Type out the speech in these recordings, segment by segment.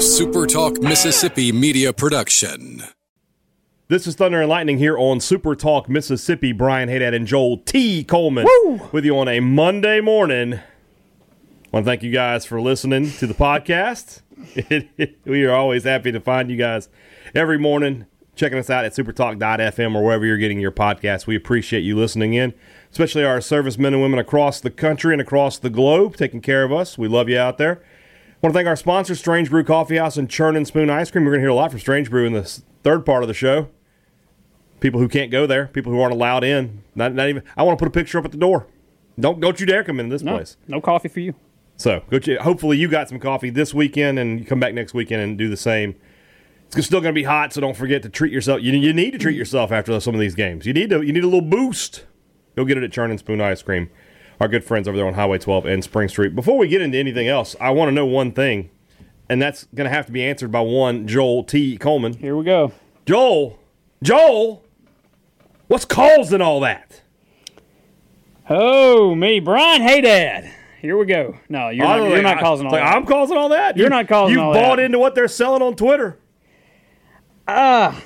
a Super Talk Mississippi media production. This is Thunder and Lightning here on Super Talk Mississippi. Brian Hadad and Joel T. Coleman with you on a Monday morning. I want to thank you guys for listening to the podcast. we are always happy to find you guys every morning checking us out at supertalk.fm or wherever you're getting your podcast. We appreciate you listening in, especially our servicemen and women across the country and across the globe taking care of us. We love you out there. I want to thank our sponsor, Strange Brew Coffee House and Churn and Spoon Ice Cream. We're going to hear a lot from Strange Brew in the third part of the show. People who can't go there, people who aren't allowed in. Not, not even. I want to put a picture up at the door. Don't don't you dare come into this No, place. no coffee for you. So go ch- hopefully you got some coffee this weekend and you come back next weekend and do the same. It's still going to be hot, so don't forget to treat yourself. You, you need to treat yourself after some of these games. You need to you need a little boost. Go get it at Churn and Spoon Ice Cream. Our good friends over there on Highway 12 and Spring Street. Before we get into anything else, I want to know one thing, and that's going to have to be answered by one Joel T. Coleman. Here we go. Joel, Joel, what's causing all that? Oh, me, Brian. Hey, Dad. Here we go. No, you're not, you're not causing all like, that. I'm causing all that. You're You- not causing You all bought into what they're selling on Twitter. Ah.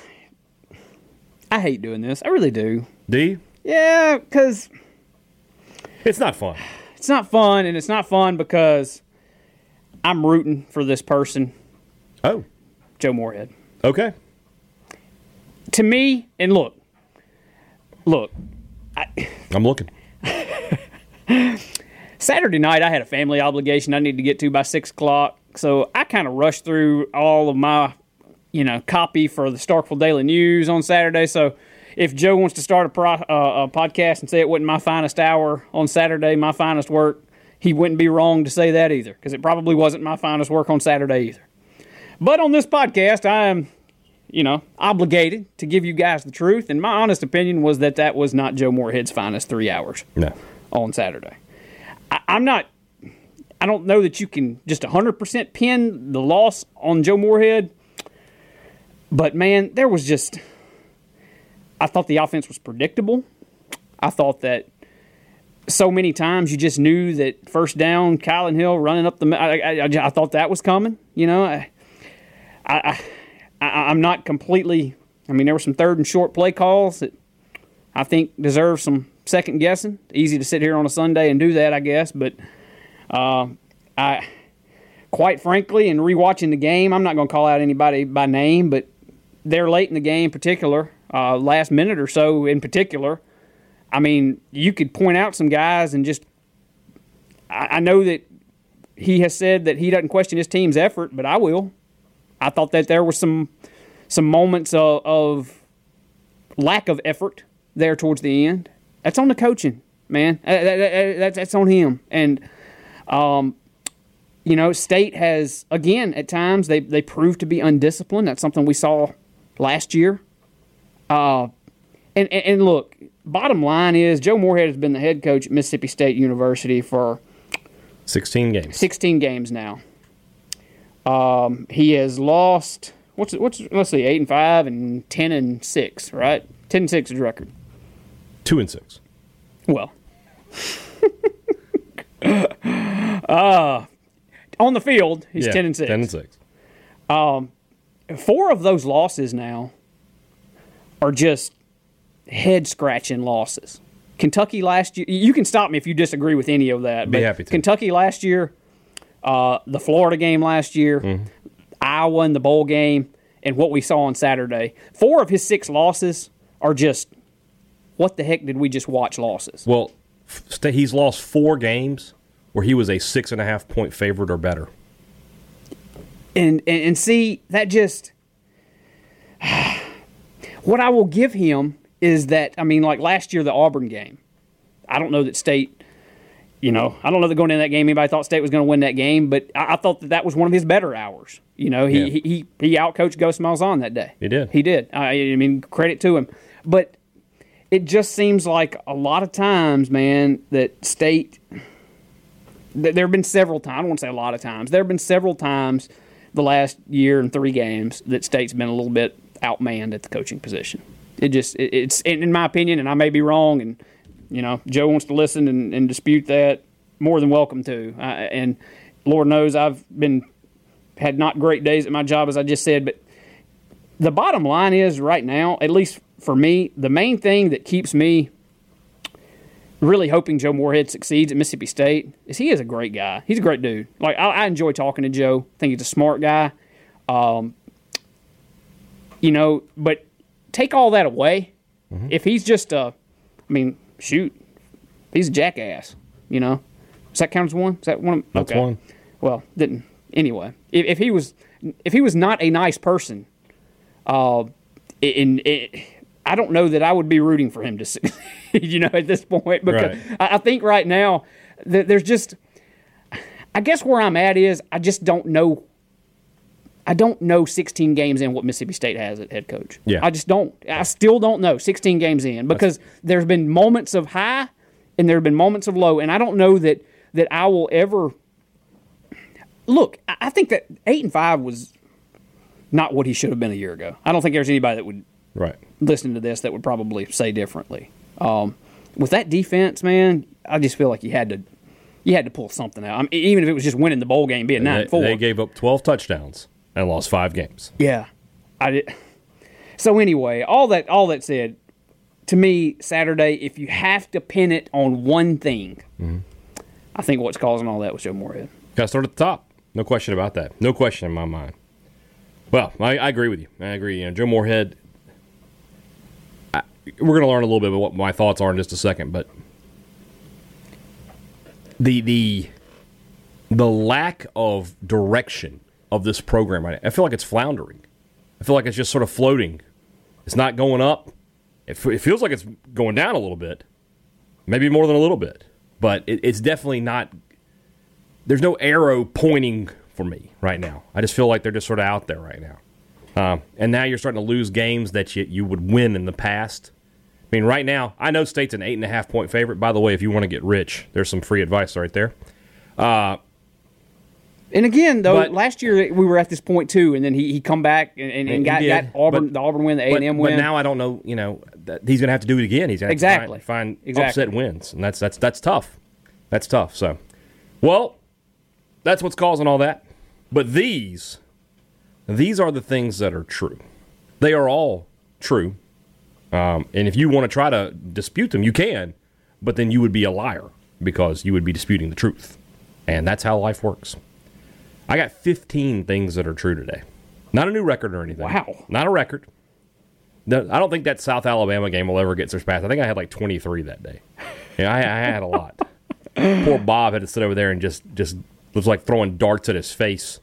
I hate doing this. I really do. D. Yeah, because It's not fun. it's not fun, and it's not fun because I'm rooting for this person, Oh, Joe Moorhead. okay. To me, and look, look, I'm looking. Saturday night, I had a family obligation I needed to get to by six o'clock, so I kind of rushed through all of my, you know, copy for the Starkville Daily News on Saturday. So, if Joe wants to start a, pro, uh, a podcast and say it wasn't my finest hour on Saturday, my finest work, he wouldn't be wrong to say that either, because it probably wasn't my finest work on Saturday either. But on this podcast, I am, you know, obligated to give you guys the truth, and my honest opinion was that that was not Joe Moorhead's finest three hours No. on Saturday. I, I'm not. I don't know that you can just 100% pin the loss on Joe Moorhead, but man, there was just. I thought the offense was predictable. I thought that so many times you just knew that first down, Kylan Hill running up the. I, I, I, thought that was coming. You know, I, I, I, I'm not completely. I mean, there were some third and short play calls that I think deserve some second guessing. Easy to sit here on a Sunday and do that, I guess. But uh, I, quite frankly, in rewatching the game, I'm not going to call out anybody by name, but they're late in the game, in particular, uh, last minute or so, in particular. I mean, you could point out some guys and just. I, I know that he has said that he doesn't question his team's effort, but I will. I thought that there were some some moments of, of lack of effort there towards the end. That's on the coaching, man. Uh, that- that- that- That's on him. And, um, you know, State has again at times they they proved to be undisciplined. That's something we saw last year. Uh, and, and and look, bottom line is Joe Moorhead has been the head coach at Mississippi State University for 16 games. 16 games now. Um, he has lost what's what's let's see, eight and five and ten and six, right? Ten and six is record. Two and six. Well, uh, on the field, he's Yeah, ten and six. 10 and six. Um, Four of those losses now are just head scratching losses. Kentucky last year, you can stop me if you disagree with any of that. Be happy to. Kentucky last year, uh, the Florida game last year, Mm-hmm. Iowa in the bowl game, and what we saw on Saturday. Four of his six losses are just what the heck did we just watch losses? Well, he's lost four games where he was a six and a half point favorite or better. and and, and see that just what I will give him is that I mean like last year the Auburn game. I don't know that State, you know, I don't know that going into that game anybody thought State was going to win that game, but I, I thought that that was one of his better hours. You know, he Yeah. he he, he outcoached Gus Malzahn that day. He did. He did. I, I mean, credit to him, but it just seems like a lot of times, man, that State. th- There have been several times. I don't want to say a lot of times. There have been several times the last year and three games that State's been a little bit outmanned at the coaching position. It just it, it's in my opinion, and I may be wrong. And you know, Joe wants to listen and, and dispute that. More than welcome to. Uh, and Lord knows I've been had not great days at my job, as I just said. But the bottom line is, right now, at least for me, the main thing that keeps me really hoping Joe Moorhead succeeds at Mississippi State is he is a great guy. He's a great dude. Like I, I enjoy talking to Joe. I think he's a smart guy. Um, you know, but take all that away. If he's just a, I mean, shoot, he's a jackass. You know, does that count as one? Is that one? Of, That's okay. one. Well, didn't anyway. If, if he was, if he was not a nice person, uh, in, in I don't know that I would be rooting for him to succeed. You know, at this point, because Right. I, I think right now that there's just, I guess where I'm at is I just don't know. I don't know 16 games in what Mississippi State has at head coach. Yeah. I just don't. I still don't know 16 games in because there's been moments of high and there have been moments of low, and I don't know that that I will ever. Look, I think that eight and five was not what he should have been a year ago. I don't think there's anybody that would Right. listen to this that would probably say differently. Um, with that defense, man, I just feel like you had to you had to pull something out. I mean, even if it was just winning the bowl game, being nine they, four. they gave up 12 touchdowns and lost five games. Yeah, I did. So anyway, all that all that said, to me, Saturday, if you have to pin it on one thing, mm-hmm. I think what's causing all that was Joe Moorhead. Got to start at the top. No question about that. No question in my mind. Well, I, I agree with you. I agree. You know, Joe Moorhead. I, we're going to learn a little bit about what my thoughts are in just a second, but the the the lack of direction of this program right now, I feel like it's floundering. I feel like it's just sort of floating. It's not going up. It, f- it feels like it's going down a little bit, maybe more than a little bit, but it, it's definitely not there's no arrow pointing for me right now. I just feel like they're just sort of out there right now. Um, and now you're starting to lose games that you, you would win in the past. I mean, right now, I know State's an eight and a half point favorite. By the way, if you want to get rich, there's some free advice right there. And again, though, But- last year we were at this point too, and then he, he come back and, and, and got, got Auburn but- the Auburn win, the A and M win. but now I don't know. You know, that he's going to have to do it again. He's going to Exactly. find, find Exactly. upset wins, and that's that's that's tough. That's tough. So, well, that's what's causing all that. But these, these are the things that are true. They are all true. Um, and if you want to try to dispute them, you can, but then you would be a liar because you would be disputing the truth. And that's how life works. I got 15 things that are true today. Not a new record or anything. Wow. Not a record. No, I don't think that South Alabama game will ever get surpassed. I think I had like 23 that day. Yeah, I, I had a lot. Poor Bob had to sit over there and just just was like throwing darts at his face.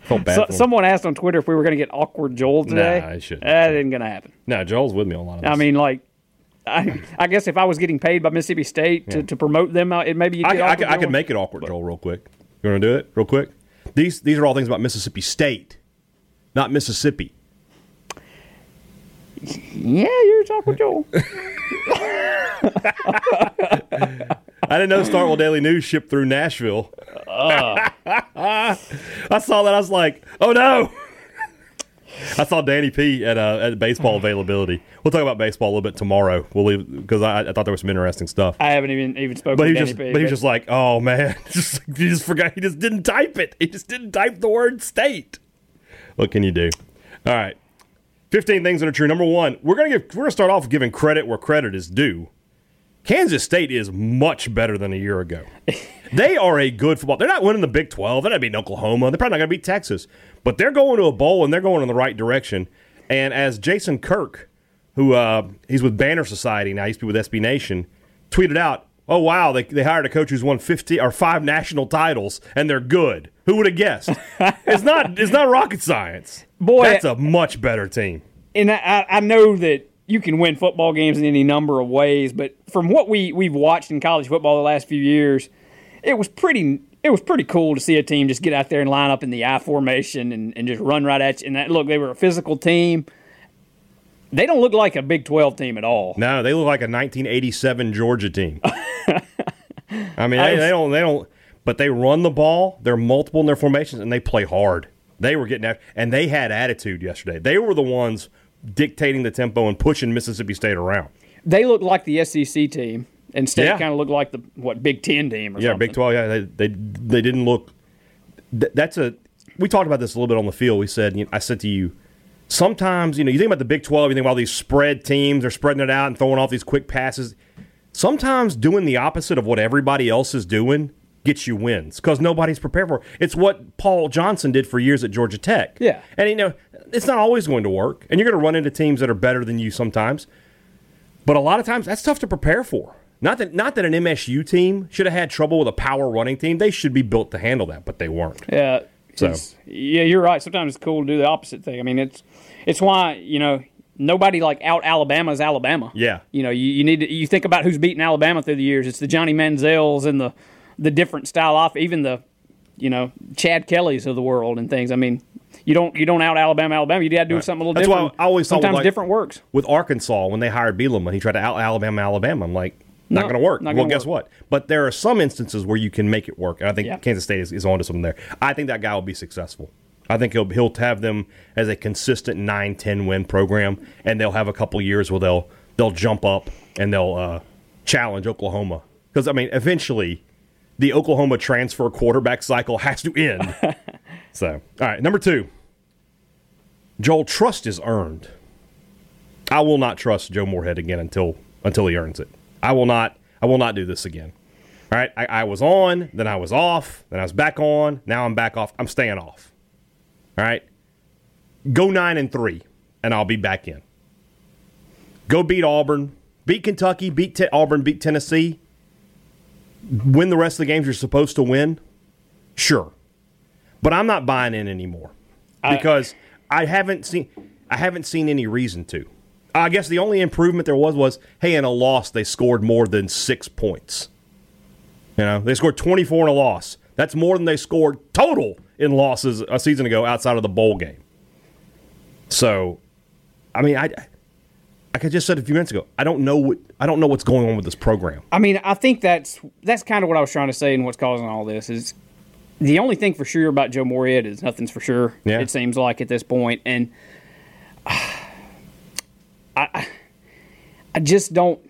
Felt bad. So, someone asked on Twitter if we were going to get awkward Joel today. Nah, it shouldn't. That isn't going to happen. no, Joel's with me a lot. I mean, like, I, I guess if I was getting paid by Mississippi State to, to promote them, uh, it maybe you I, I, could- I could make it awkward, Joel, real quick. You want to do it real quick? These these are all things about Mississippi State, not Mississippi. Yeah, you're talking Joel. I didn't know Starkville Daily News shipped through Nashville. Uh. I saw that. I was like, oh no. I saw Danny P at uh, at baseball availability. We'll talk about baseball a little bit tomorrow. We'll leave because I, I thought there was some interesting stuff. I haven't even even spoken But to he Danny just, P. but he was just like, oh man, just, he just forgot. He just didn't type it. He just didn't type the word state. What can you do? All right, fifteen things that are true. Number one, we're gonna give. We're gonna start off giving credit where credit is due. Kansas State is much better than a year ago. they are a good football. They're not winning the Big Twelve. They're not beating Oklahoma. They're probably not going to beat Texas. But they're going to a bowl and they're going in the right direction. And as Jason Kirk, who uh, he's with Banner Society now, he used to be with SB Nation, tweeted out, "Oh wow, they, they hired a coach who's won fifty or five national titles, and they're good. Who would have guessed? it's not it's not rocket science. Boy, that's a much better team. and I, I know that you can win football games in any number of ways, but from what we we've watched in college football the last few years, it was pretty it was pretty cool to see a team just get out there and line up in the I formation and, and just run right at you. And that, look, they were a physical team. They don't look like a Big Twelve team at all. No, they look like a 1987 Georgia team. I mean, they, they don't, they don't, but they run the ball. They're multiple in their formations, and they play hard. They were getting after, and they had attitude yesterday. They were the ones dictating the tempo and pushing Mississippi State around. They look like the SEC team, and State Yeah. kind of looked like the what Big Ten team or Yeah, something. Big 12. Yeah, they they, they didn't look. th- That's a we talked about this a little bit on the field. We said, you know, I said to you, sometimes you know you think about the Big Twelve, you think about all these spread teams, they're spreading it out and throwing off these quick passes. Sometimes doing the opposite of what everybody else is doing gets you wins because nobody's prepared for it. It's what Paul Johnson did for years at Georgia Tech. Yeah. and you know it's not always going to work, and you're going to run into teams that are better than you sometimes. But a lot of times that's tough to prepare for. Not that not that an MSU team should have had trouble with a power running team. They should be built to handle that, but they weren't. Yeah. So- yeah, you're right. Sometimes it's cool to do the opposite thing. I mean, it's it's why you know nobody like out Alabama's Alabama. Yeah. You know, you, you need to you think about who's beaten Alabama through the years. It's the Johnny Manziels and the the different style off, even the you know Chad Kellys of the world and things. I mean, you don't you don't out Alabama Alabama. You got to do something a little That's why different. I always with, sometimes like- different works. with Arkansas when they hired Bielema, he tried to out Alabama, Alabama. I'm like, not No, going to work. well, guess work. what? But there are some instances where you can make it work, and I think Yeah. Kansas State is, is onto something there. I think that guy will be successful. I think he'll he'll have them as a consistent 9-10 win program, and they'll have a couple years where they'll they'll jump up and they'll uh, challenge Oklahoma because I mean, eventually, the Oklahoma transfer quarterback cycle has to end. so, all right, number two. Joel, trust is earned. I will not trust Joe Moorhead again until until he earns it. I will not. I will not do this again. All right. I, I was on, then I was off, then I was back on. Now I'm back off. I'm staying off. All right. Go nine and three, and I'll be back in. Go beat Auburn, beat Kentucky, beat Auburn, beat Tennessee. Win the rest of the games you're supposed to win. Sure, but I'm not buying in anymore because I, haven't seen I haven't seen any reason to. I guess the only improvement there was was hey, in a loss they scored more than six points. You know, they scored 24 in a loss. That's more than they scored total in losses a season ago outside of the bowl game. So, I mean, I like I just said a few minutes ago, I don't know what I don't know what's going on with this program. I mean, I think that's that's kind of what I was trying to say, and what's causing all this is the only thing for sure about Joe Moorhead is nothing's for sure. Yeah. It seems like at this point, and I, I just don't.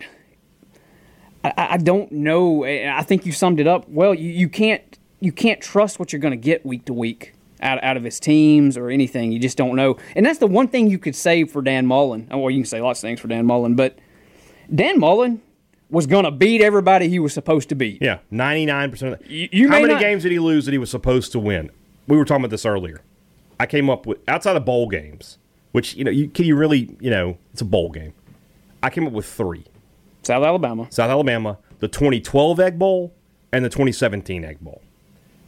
I, I don't know. I think you summed it up well. You, you can't you can't trust what you're going to get week to week out, out of his teams or anything. You just don't know, and that's the one thing you could say for Dan Mullen. Well, you can say lots of things for Dan Mullen, but Dan Mullen was going to beat everybody he was supposed to beat. Yeah, ninety nine percent of the, You- you How many not- games did he lose that he was supposed to win? We were talking about this earlier. I came up with outside of bowl games, which you know, you can you really, you know, it's a bowl game. I came up with three: South Alabama. South Alabama, the 2012 Egg Bowl, and the 2017 Egg Bowl.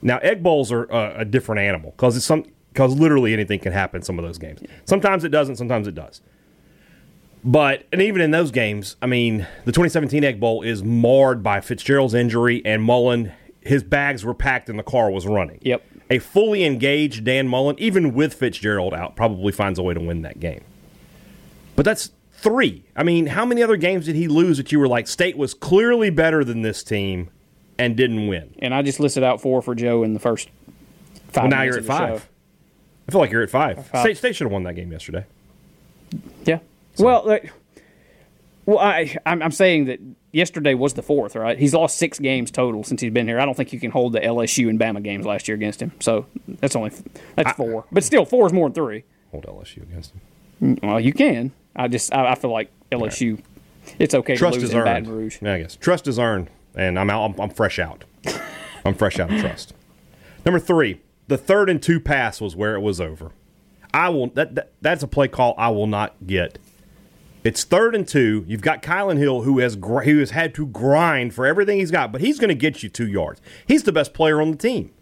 Now, Egg Bowls are uh, a different animal because it's some because literally anything can happen some of those games. Sometimes it doesn't, sometimes it does. But and even in those games, I mean, the 2017 Egg Bowl is marred by Fitzgerald's injury and Mullen. His bags were packed and the car was running. Yep. A fully engaged Dan Mullen, even with Fitzgerald out, probably finds a way to win that game. But that's three. I mean, how many other games did he lose that you were like, State was clearly better than this team and didn't win? And I just listed out four for Joe in the first five Well, now you're at the show. five. I feel like you're at five. Five. State, State should have won that game yesterday. Yeah. Well, like, well, I, I'm, I'm saying that yesterday was the fourth, right? He's lost six games total since he's been here. I don't think you can hold the LSU and Bama games last year against him. So that's only that's four, but still four is more than three. Hold LSU against him. Well, you can. I just I, I feel like LSU. It's okay Trust to lose is in earned. Baton Rouge. Yeah, I guess trust is earned, and I'm out. I'm, I'm fresh out. I'm fresh out of trust. Number three, the third and two pass was where it was over. I will. That, that that's a play call I will not get. It's third and two. You've got Kylan Hill, who has gr- who has had to grind for everything he's got, but he's going to get you two yards. He's the best player on the team.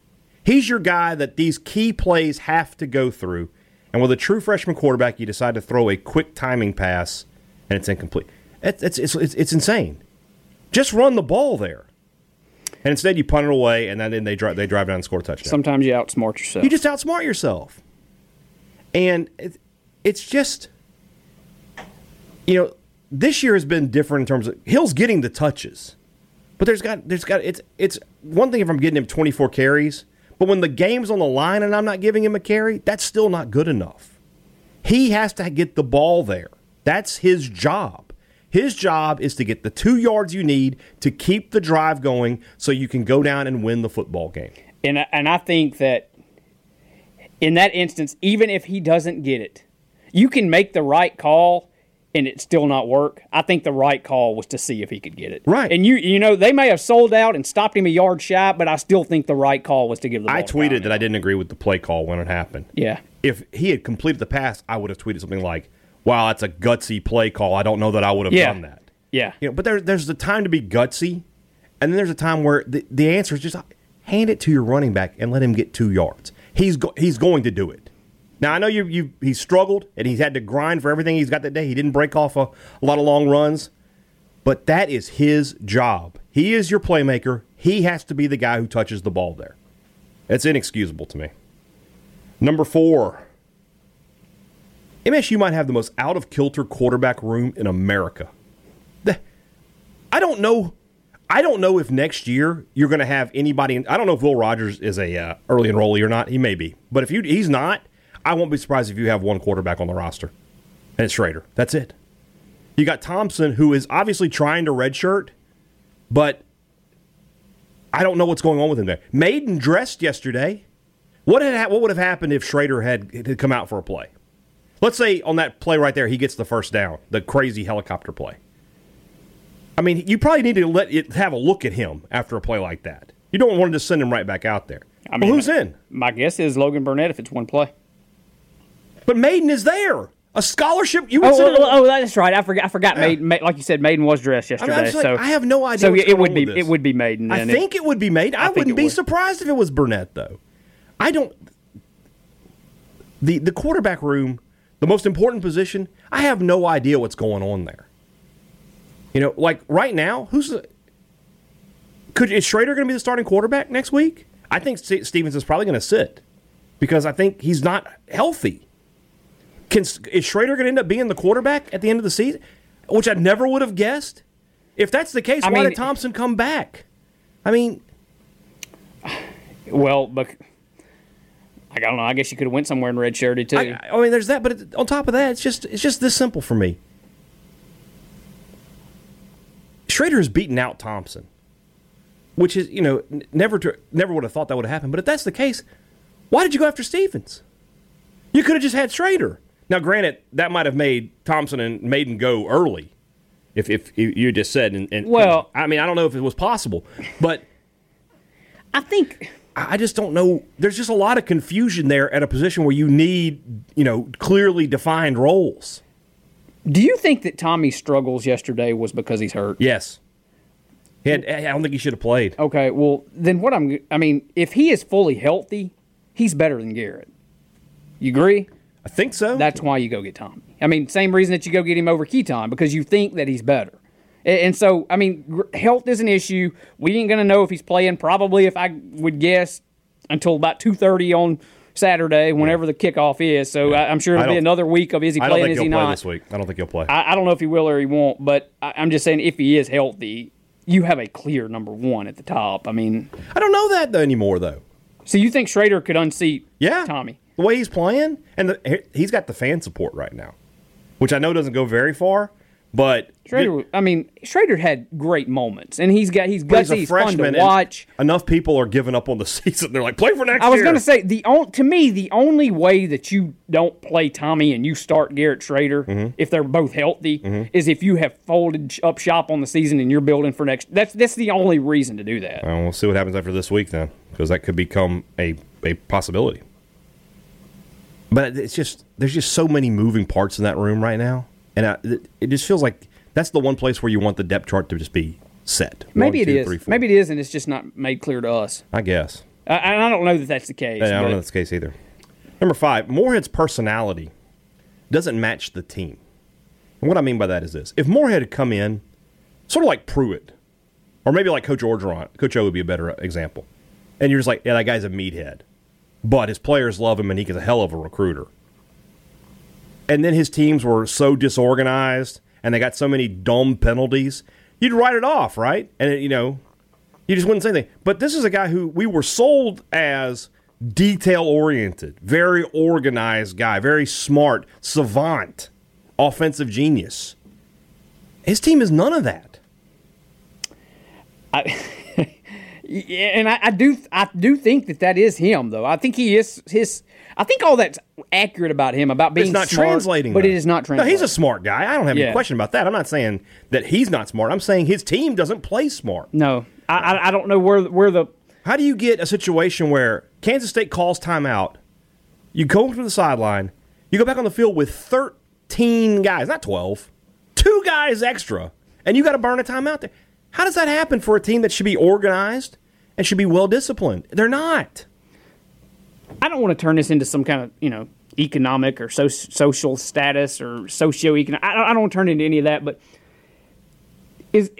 He's your guy that these key plays have to go through. And with a true freshman quarterback, you decide to throw a quick timing pass, and it's incomplete. It's it's it's, it's, insane. Just run the ball there. And instead, you punt it away, and then they drive they drive down and score a touchdown. Sometimes you outsmart yourself. You just outsmart yourself. And it, it's just, you know, this year has been different in terms of Hill's getting the touches, but there's got there's got it's it's one thing if I'm getting him 24 carries, but when the game's on the line and I'm not giving him a carry, that's still not good enough. He has to get the ball there. That's his job. His job is to get the two yards you need to keep the drive going so you can go down and win the football game. and and I think that in that instance, even if he doesn't get it, you can make the right call and it still not work. I think the right call was to see if he could get it. Right. And you you know, they may have sold out and stopped him a yard shy, but I still think the right call was to give the I tweeted that I didn't agree with the play call when it happened. Yeah. If he had completed the pass, I would have tweeted something like, "Wow, that's a gutsy play call. I don't know that I would have Yeah. done that." Yeah. You know, but there, there's the time to be gutsy, and then there's a time where the, the answer is just hand it to your running back and let him get two yards. He's go, he's going to do it. Now I know you you he's struggled and he's had to grind for everything he's got that day. He didn't break off a, a lot of long runs, but that is his job. He is your playmaker. He has to be the guy who touches the ball there. It's inexcusable to me. Number four. MSU might have the most out of kilter quarterback room in America. The- I don't know. I don't know if next year you're going to have anybody. I don't know if Will Rogers is a uh, early enrollee or not. He may be, but if you, he's not, I won't be surprised if you have one quarterback on the roster, and it's Shrader. That's it. You got Thompson, who is obviously trying to redshirt, but I don't know what's going on with him there. Mayden dressed yesterday. What had what would have happened if Shrader had, had come out for a play? Let's say on that play right there, he gets the first down, the crazy helicopter play. I mean, you probably need to let it have a look at him after a play like that. You don't want to just send him right back out there. I well, mean, who's in? My guess is Logan Burnett if it's one play. But Mayden is there. A scholarship. You would Oh, send oh, oh, oh, that's right. I forgot. I forgot. Mayden, Ma- like you said, Mayden was dressed yesterday. Just like, so I have no idea. So it would be this. it would be Mayden. I think it would be Mayden. I, think wouldn't be would. surprised if it was Burnett, though. I don't. The the quarterback room, the most important position. I have no idea what's going on there. You know, like right now, who's the, could is Shrader going to be the starting quarterback next week? I think Stevens is probably going to sit because I think he's not healthy. Can is Shrader going to end up being the quarterback at the end of the season? Which I never would have guessed. If that's the case, I why mean- did Thompson come back? I mean, Well, but I don't know. I guess you could have went somewhere in red shirted too. I, I mean, there's that, but it, on top of that, it's just it's just this simple for me. Shrader has beaten out Thompson, which is you know never to, never would have thought that would have happened. But if that's the case, why did you go after Stevens? You could have just had Shrader. Now, granted, that might have made Thompson and Mayden go early, if if you just said. And, and Well- I mean, I don't know if it was possible, but I think I I just don't know. There's just a lot of confusion there at a position where you need, you know, clearly defined roles. Do you think that Tommy's struggles yesterday was because he's hurt? Yes. He had, I don't think he should have played. Okay, well then what I'm I mean, if he is fully healthy, he's better than Garrett. You agree? I think so. That's why you go get Tommy. I mean, same reason that you go get him over Keytaon because you think that he's better. And so, I mean, health is an issue. We ain't gonna know if he's playing. Probably, if I would guess, until about two thirty on Saturday, whenever the kickoff is. So I, I'm sure it'll be another week of is he I don't playing, think is he'll he play not? this week. I don't think he'll play. I, I don't know if he will or he won't, but I, I'm just saying if he is healthy, you have a clear number one at the top. I mean, I don't know that anymore, though. so you think Shrader could unseat Yeah. Tommy? The way he's playing, and the, he's got the fan support right now, which I know doesn't go very far, but Shrader, I mean, Shrader had great moments, and he's got he's gutsy, he's fun to watch. Enough people are giving up on the season. They're like, play for next I was going to say the on, to me the only way that you don't play Tommy and you start Garrett Shrader Mm-hmm. if they're both healthy is if you have folded up shop on the season and you're building for next. That's that's the only reason to do that. Well, we'll see what happens after this week then, because that could become a, a possibility. But it's just there's just so many moving parts in that room right now, and I, it, just feels like that's the one place where you want the depth chart to just be set. Maybe One, it two, is. three. Maybe it is, and it's just not made clear to us. I guess. I, I don't know that that's the case. I don't know that's the case either. Number five, Moorhead's personality doesn't match the team. And what I mean by that is this: if Moorhead had come in, sort of like Pruitt, or maybe like Coach Orgeron, Coach O would be a better example, and you're just like, yeah, that guy's a meathead, but his players love him and he he's a hell of a recruiter. And then his teams were so disorganized and they got so many dumb penalties, you'd write it off, right? And it, you know, you just wouldn't say anything. But this is a guy who we were sold as detail oriented, very organized guy, very smart, savant, offensive genius. His team is none of that. Yeah, and I, I do I do think that that is him though. I think he is his. I think all that's accurate about him about being It's not smart, translating, but though. it is not translating. No, he's a smart guy. I don't have any question about that. I'm not saying that he's not smart. I'm saying his team doesn't play smart. no. I, I I don't know where where the How do you get a situation where Kansas State calls timeout, you go to the sideline, you go back on the field with 13 guys, not 12, two guys extra, and you got to burn a timeout there? How does that happen for a team that should be organized and should be well disciplined? They're not. I don't want to turn this into some kind of you know economic or so, social status or socio-economic. I don't, I don't want to turn into any of that. But is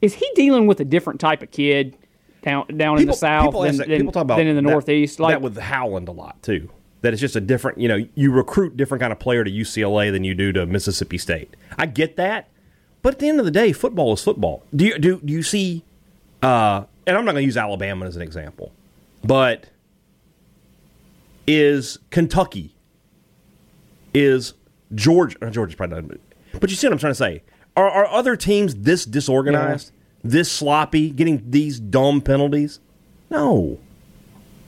is he dealing with a different type of kid down down in the south people, than, that- than- people talk about than in the that- northeast? Like that with Howland a lot too. That it's just a different, you know, you recruit different kind of player to UCLA than you do to Mississippi State. I get that, but at the end of the day, football is football. Do you do, do you see? Uh, and I'm not going to use Alabama as an example, but is Kentucky, is Georgia? uh, Georgia's probably not, but you see what I'm trying to say. Are, are other teams this disorganized, this sloppy, getting these dumb penalties? No,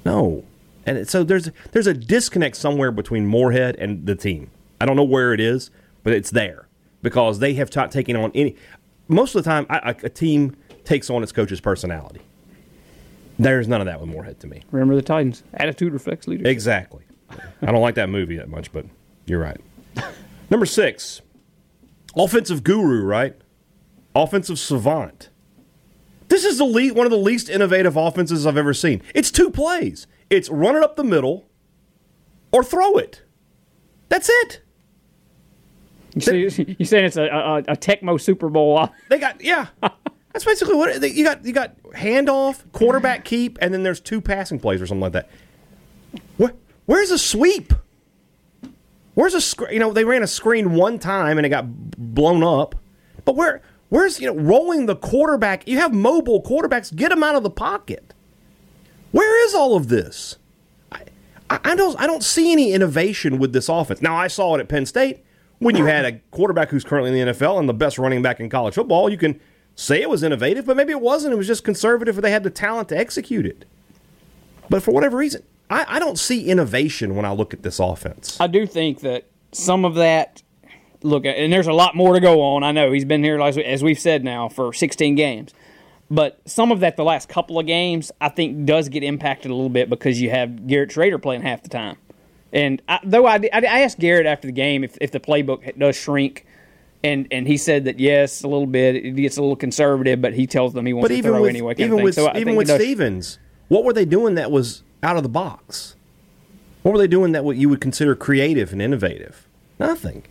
no. And so there's there's a disconnect somewhere between Moorhead and the team. I don't know where it is, but it's there because they have not taken on any. Most of the time, I, I, a team takes on its coach's personality. There's none of that with Moorhead to me. remember the Titans attitude reflects leadership. Exactly. I don't like that movie that much, but you're right. Number six, offensive guru, right? Offensive savant. This is the one of the least innovative offenses I've ever seen. It's two plays. It's run it up the middle or throw it. That's it. You see, you saying it's a, a, a Tecmo Super Bowl? They got yeah. That's basically what it, you got. You got handoff, quarterback keep, and then there's two passing plays or something like that. Where, where's a sweep? Where's a screen? You know, they ran a screen one time and it got blown up. But where? Where's you know rolling the quarterback? You have mobile quarterbacks. Get them out of the pocket. Where is all of this? I I don't. I don't see any innovation with this offense. Now I saw it at Penn State when you had a quarterback who's currently in the NFL and the best running back in college football. You can say it was innovative, but maybe it wasn't. It was just conservative, or they had the talent to execute it. But for whatever reason, I, I don't see innovation when I look at this offense. I do think that some of that. Look, and there's a lot more to go on. I know he's been here, as we've said now, for 16 games. But some of that, the last couple of games, I think does get impacted a little bit because you have Garrett Shrader playing half the time. And I, though I, I asked Garrett after the game if, if the playbook does shrink, and, and he said that yes, a little bit. It gets a little conservative, but he tells them he wants But to throw with anyway. even with So even with Stevens, what were they doing that was out of the box? What were they doing that what you would consider creative and innovative? Nothing.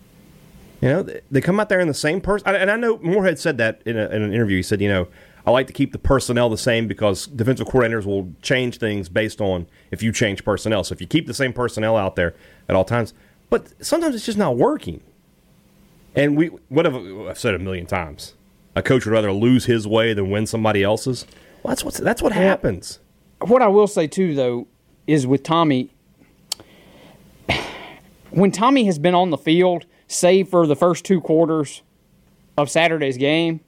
You know, they, they come out there in the same person. And I know Moorhead said that in, a, in an interview. He said, you know, I like to keep the personnel the same because defensive coordinators will change things based on if you change personnel. So if you keep the same personnel out there at all times, but sometimes it's just not working. And we, what have I've said a million times? A coach would rather lose his way than win somebody else's. Well, that's what that's what happens. what I will say too, though, is with Tommy, when Tommy has been on the field, save for the first two quarters of Saturday's game,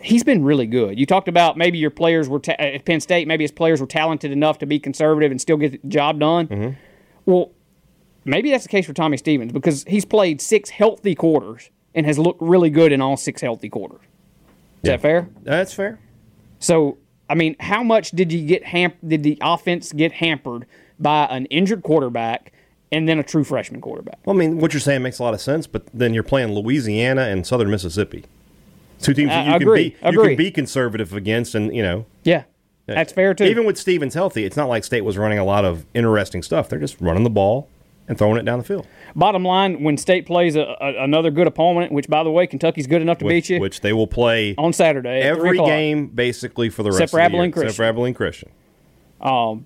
he's been really good. You talked about maybe your players were ta- at Penn State, maybe his players were talented enough to be conservative and still get the job done. Mm-hmm. Well, maybe that's the case for Tommy Stevens because he's played six healthy quarters and has looked really good in all six healthy quarters. Is that fair? That's fair. So, I mean, how much did you get ham- did the offense get hampered by an injured quarterback and then a true freshman quarterback? Well, I mean, what you're saying makes a lot of sense, but then you're playing Louisiana and Southern Mississippi, two teams that you I can agree. be you Agree. can be conservative against, and you know Yeah, that's fair too. Even with Stevens healthy, it's not like State was running a lot of interesting stuff. They're just running the ball and throwing it down the field, Bottom line, when State plays a, a, another good opponent, which by the way, Kentucky's good enough to which, beat you which they will play on Saturday every game basically for the rest Except for of the Abilene year, except for Abilene Christian. Uh,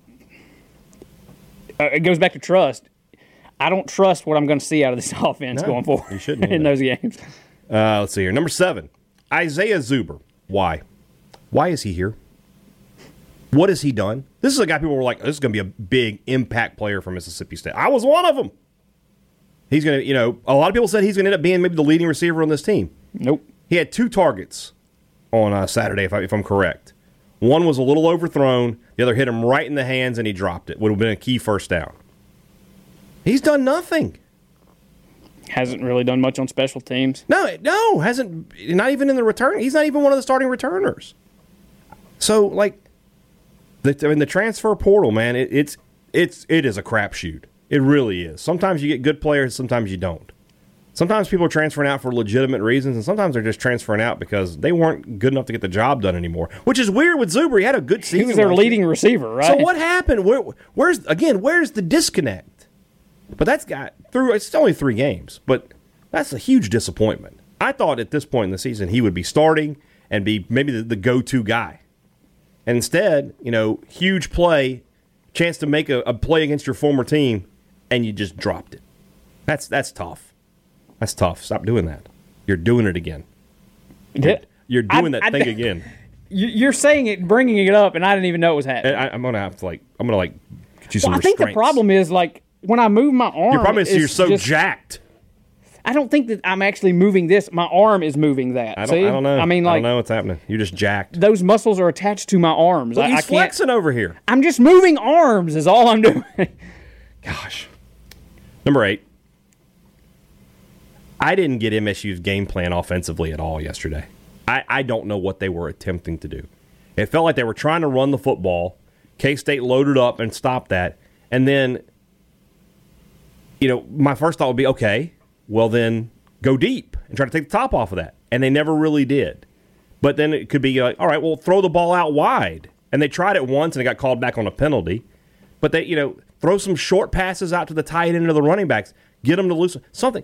it goes back to trust. I don't trust what I'm going to see out of this offense No, going forward you shouldn't in either. those games. Uh, let's see here. Number seven, Isaiah Zuber. Why? Why is he here? What has he done? This is a guy people were like, this is going to be a big impact player for Mississippi State. I was one of them. He's going to, you know, a lot of people said he's going to end up being maybe the leading receiver on this team. Nope. He had two targets on uh, Saturday, if, I, if I'm correct. One was a little overthrown. The other hit him right in the hands, and he dropped it. Would have been a key first down. He's done nothing. Hasn't really done much on special teams. No, no, hasn't. Not even in the return. He's not even one of the starting returners. So, like, the, in the transfer portal, man, it, it's it's it is a crapshoot. It really is. Sometimes you get good players, sometimes you don't. Sometimes people are transferring out for legitimate reasons, and sometimes they're just transferring out because they weren't good enough to get the job done anymore. Which is weird with Zuber. He had a good season. He was their leading year. receiver, right? So what happened? Where, where's again? Where's the disconnect? But that's got through. It's only three games, but that's a huge disappointment. I thought at this point in the season he would be starting and be maybe the, the go-to guy, and instead, you know, huge play, chance to make a, a play against your former team, and you just dropped it. That's that's tough. That's tough. Stop doing that. You're doing it again. Did- You're doing I- that I- thing again. You- You're saying it, bringing it up, and I didn't even know it was happening. I, I'm gonna have to like. I'm gonna like. Get you some Well, I think the problem is like when I move my arm. Your problem is you're so just- jacked. I don't think that I'm actually moving this. My arm is moving that. I don't, See? I don't know. I mean, like, I don't know what's happening. You're just jacked. those muscles are attached to my arms. Well, I, he's I can't. flexing over here. I'm just moving arms. Is all I'm doing. Gosh. Number eight. I didn't get MSU's game plan offensively at all yesterday. I, I don't know what they were attempting to do. It felt like they were trying to run the football. K State loaded up and stopped that. And then, you know, my first thought would be okay, well, then go deep and try to take the top off of that. And they never really did. But then it could be like, all right, well, throw the ball out wide. And they tried it once and it got called back on a penalty. But they, you know, throw some short passes out to the tight end of the running backs, get them to lose something.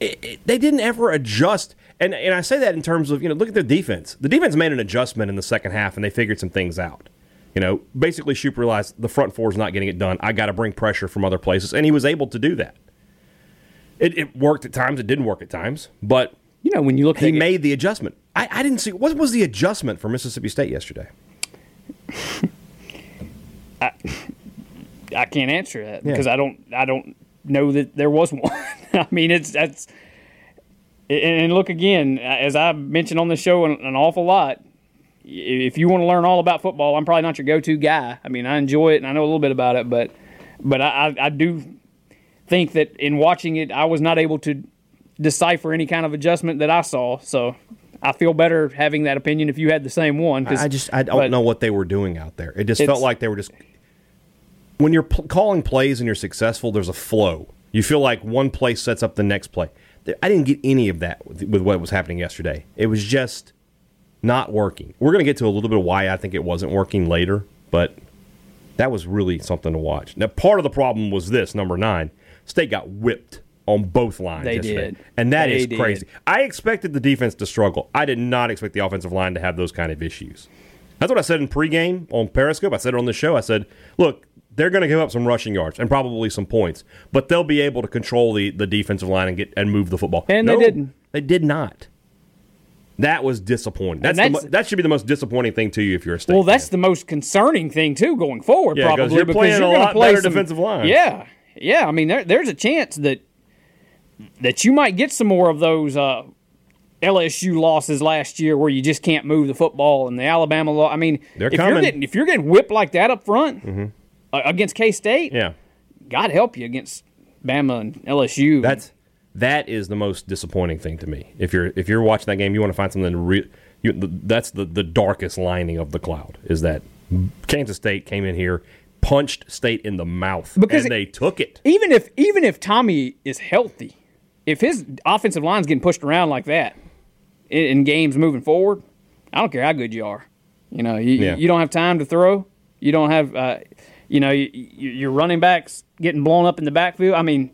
It, it, they didn't ever adjust. And, and I say that in terms of, you know, look at their defense. The defense made an adjustment in the second half and they figured some things out. You know, basically, Shoop realized the front four is not getting it done. I got to bring pressure from other places. And he was able to do that. It, it worked at times, it didn't work at times, but you know, when you look he it- made the adjustment. I, I didn't see what was the adjustment for Mississippi State yesterday. I I can't answer that Yeah. because I don't I don't know that there was one. I mean, it's that's and- look again as I mentioned on the show an, an awful lot. If you want to learn all about football, I'm probably not your go-to guy. I mean, I enjoy it and I know a little bit about it, but but I, I, I do think that in watching it, I was not able to decipher any kind of adjustment that I saw. So I feel better having that opinion if you had the same one. 'cause- I just I don't but- know what they were doing out there. It just felt like they were just when you're calling plays and you're successful. There's a flow. You feel like one play sets up the next play. I didn't get any of that with, with what was happening yesterday. It was just not working. We're going to get to a little bit of why I think it wasn't working later, but that was really something to watch. Now, part of the problem was this number nine. State got whipped on both lines. They yesterday. did. and that They is did. crazy. I expected the defense to struggle. I did not expect the offensive line to have those kind of issues. That's what I said in pregame on Periscope. I said it on the show. I said, look, they're going to give up some rushing yards and probably some points, but they'll be able to control the, the defensive line and get and move the football. And they didn't. They did not. That was disappointing. That's, that's- mo- that should be the most disappointing thing to you if you're a state. Well, that's fan. the most concerning thing too going forward. Yeah, probably you're because playing you're a gonna lot play better some- defensive line. Yeah, yeah. I mean, there, there's a chance that that you might get some more of those uh, LSU losses last year where you just can't move the football and the Alabama law. I mean, They're if you're coming. getting if you're getting whipped like that up front uh, against K State, yeah. God help you against Bama and LSU. That's that is the most disappointing thing to me. If you're if you're watching that game, you want to find something to re, you, that's the the darkest lining of the cloud is that Kansas State came in here, punched State in the mouth, Because and it- they took it. even if even if Tommy is healthy, if his offensive line's getting pushed around like that in, in games moving forward, I don't care how good you are. You know, you, Yeah. you don't have time to throw. You don't have, uh, you know, you, you, your running backs getting blown up in the backfield. I mean,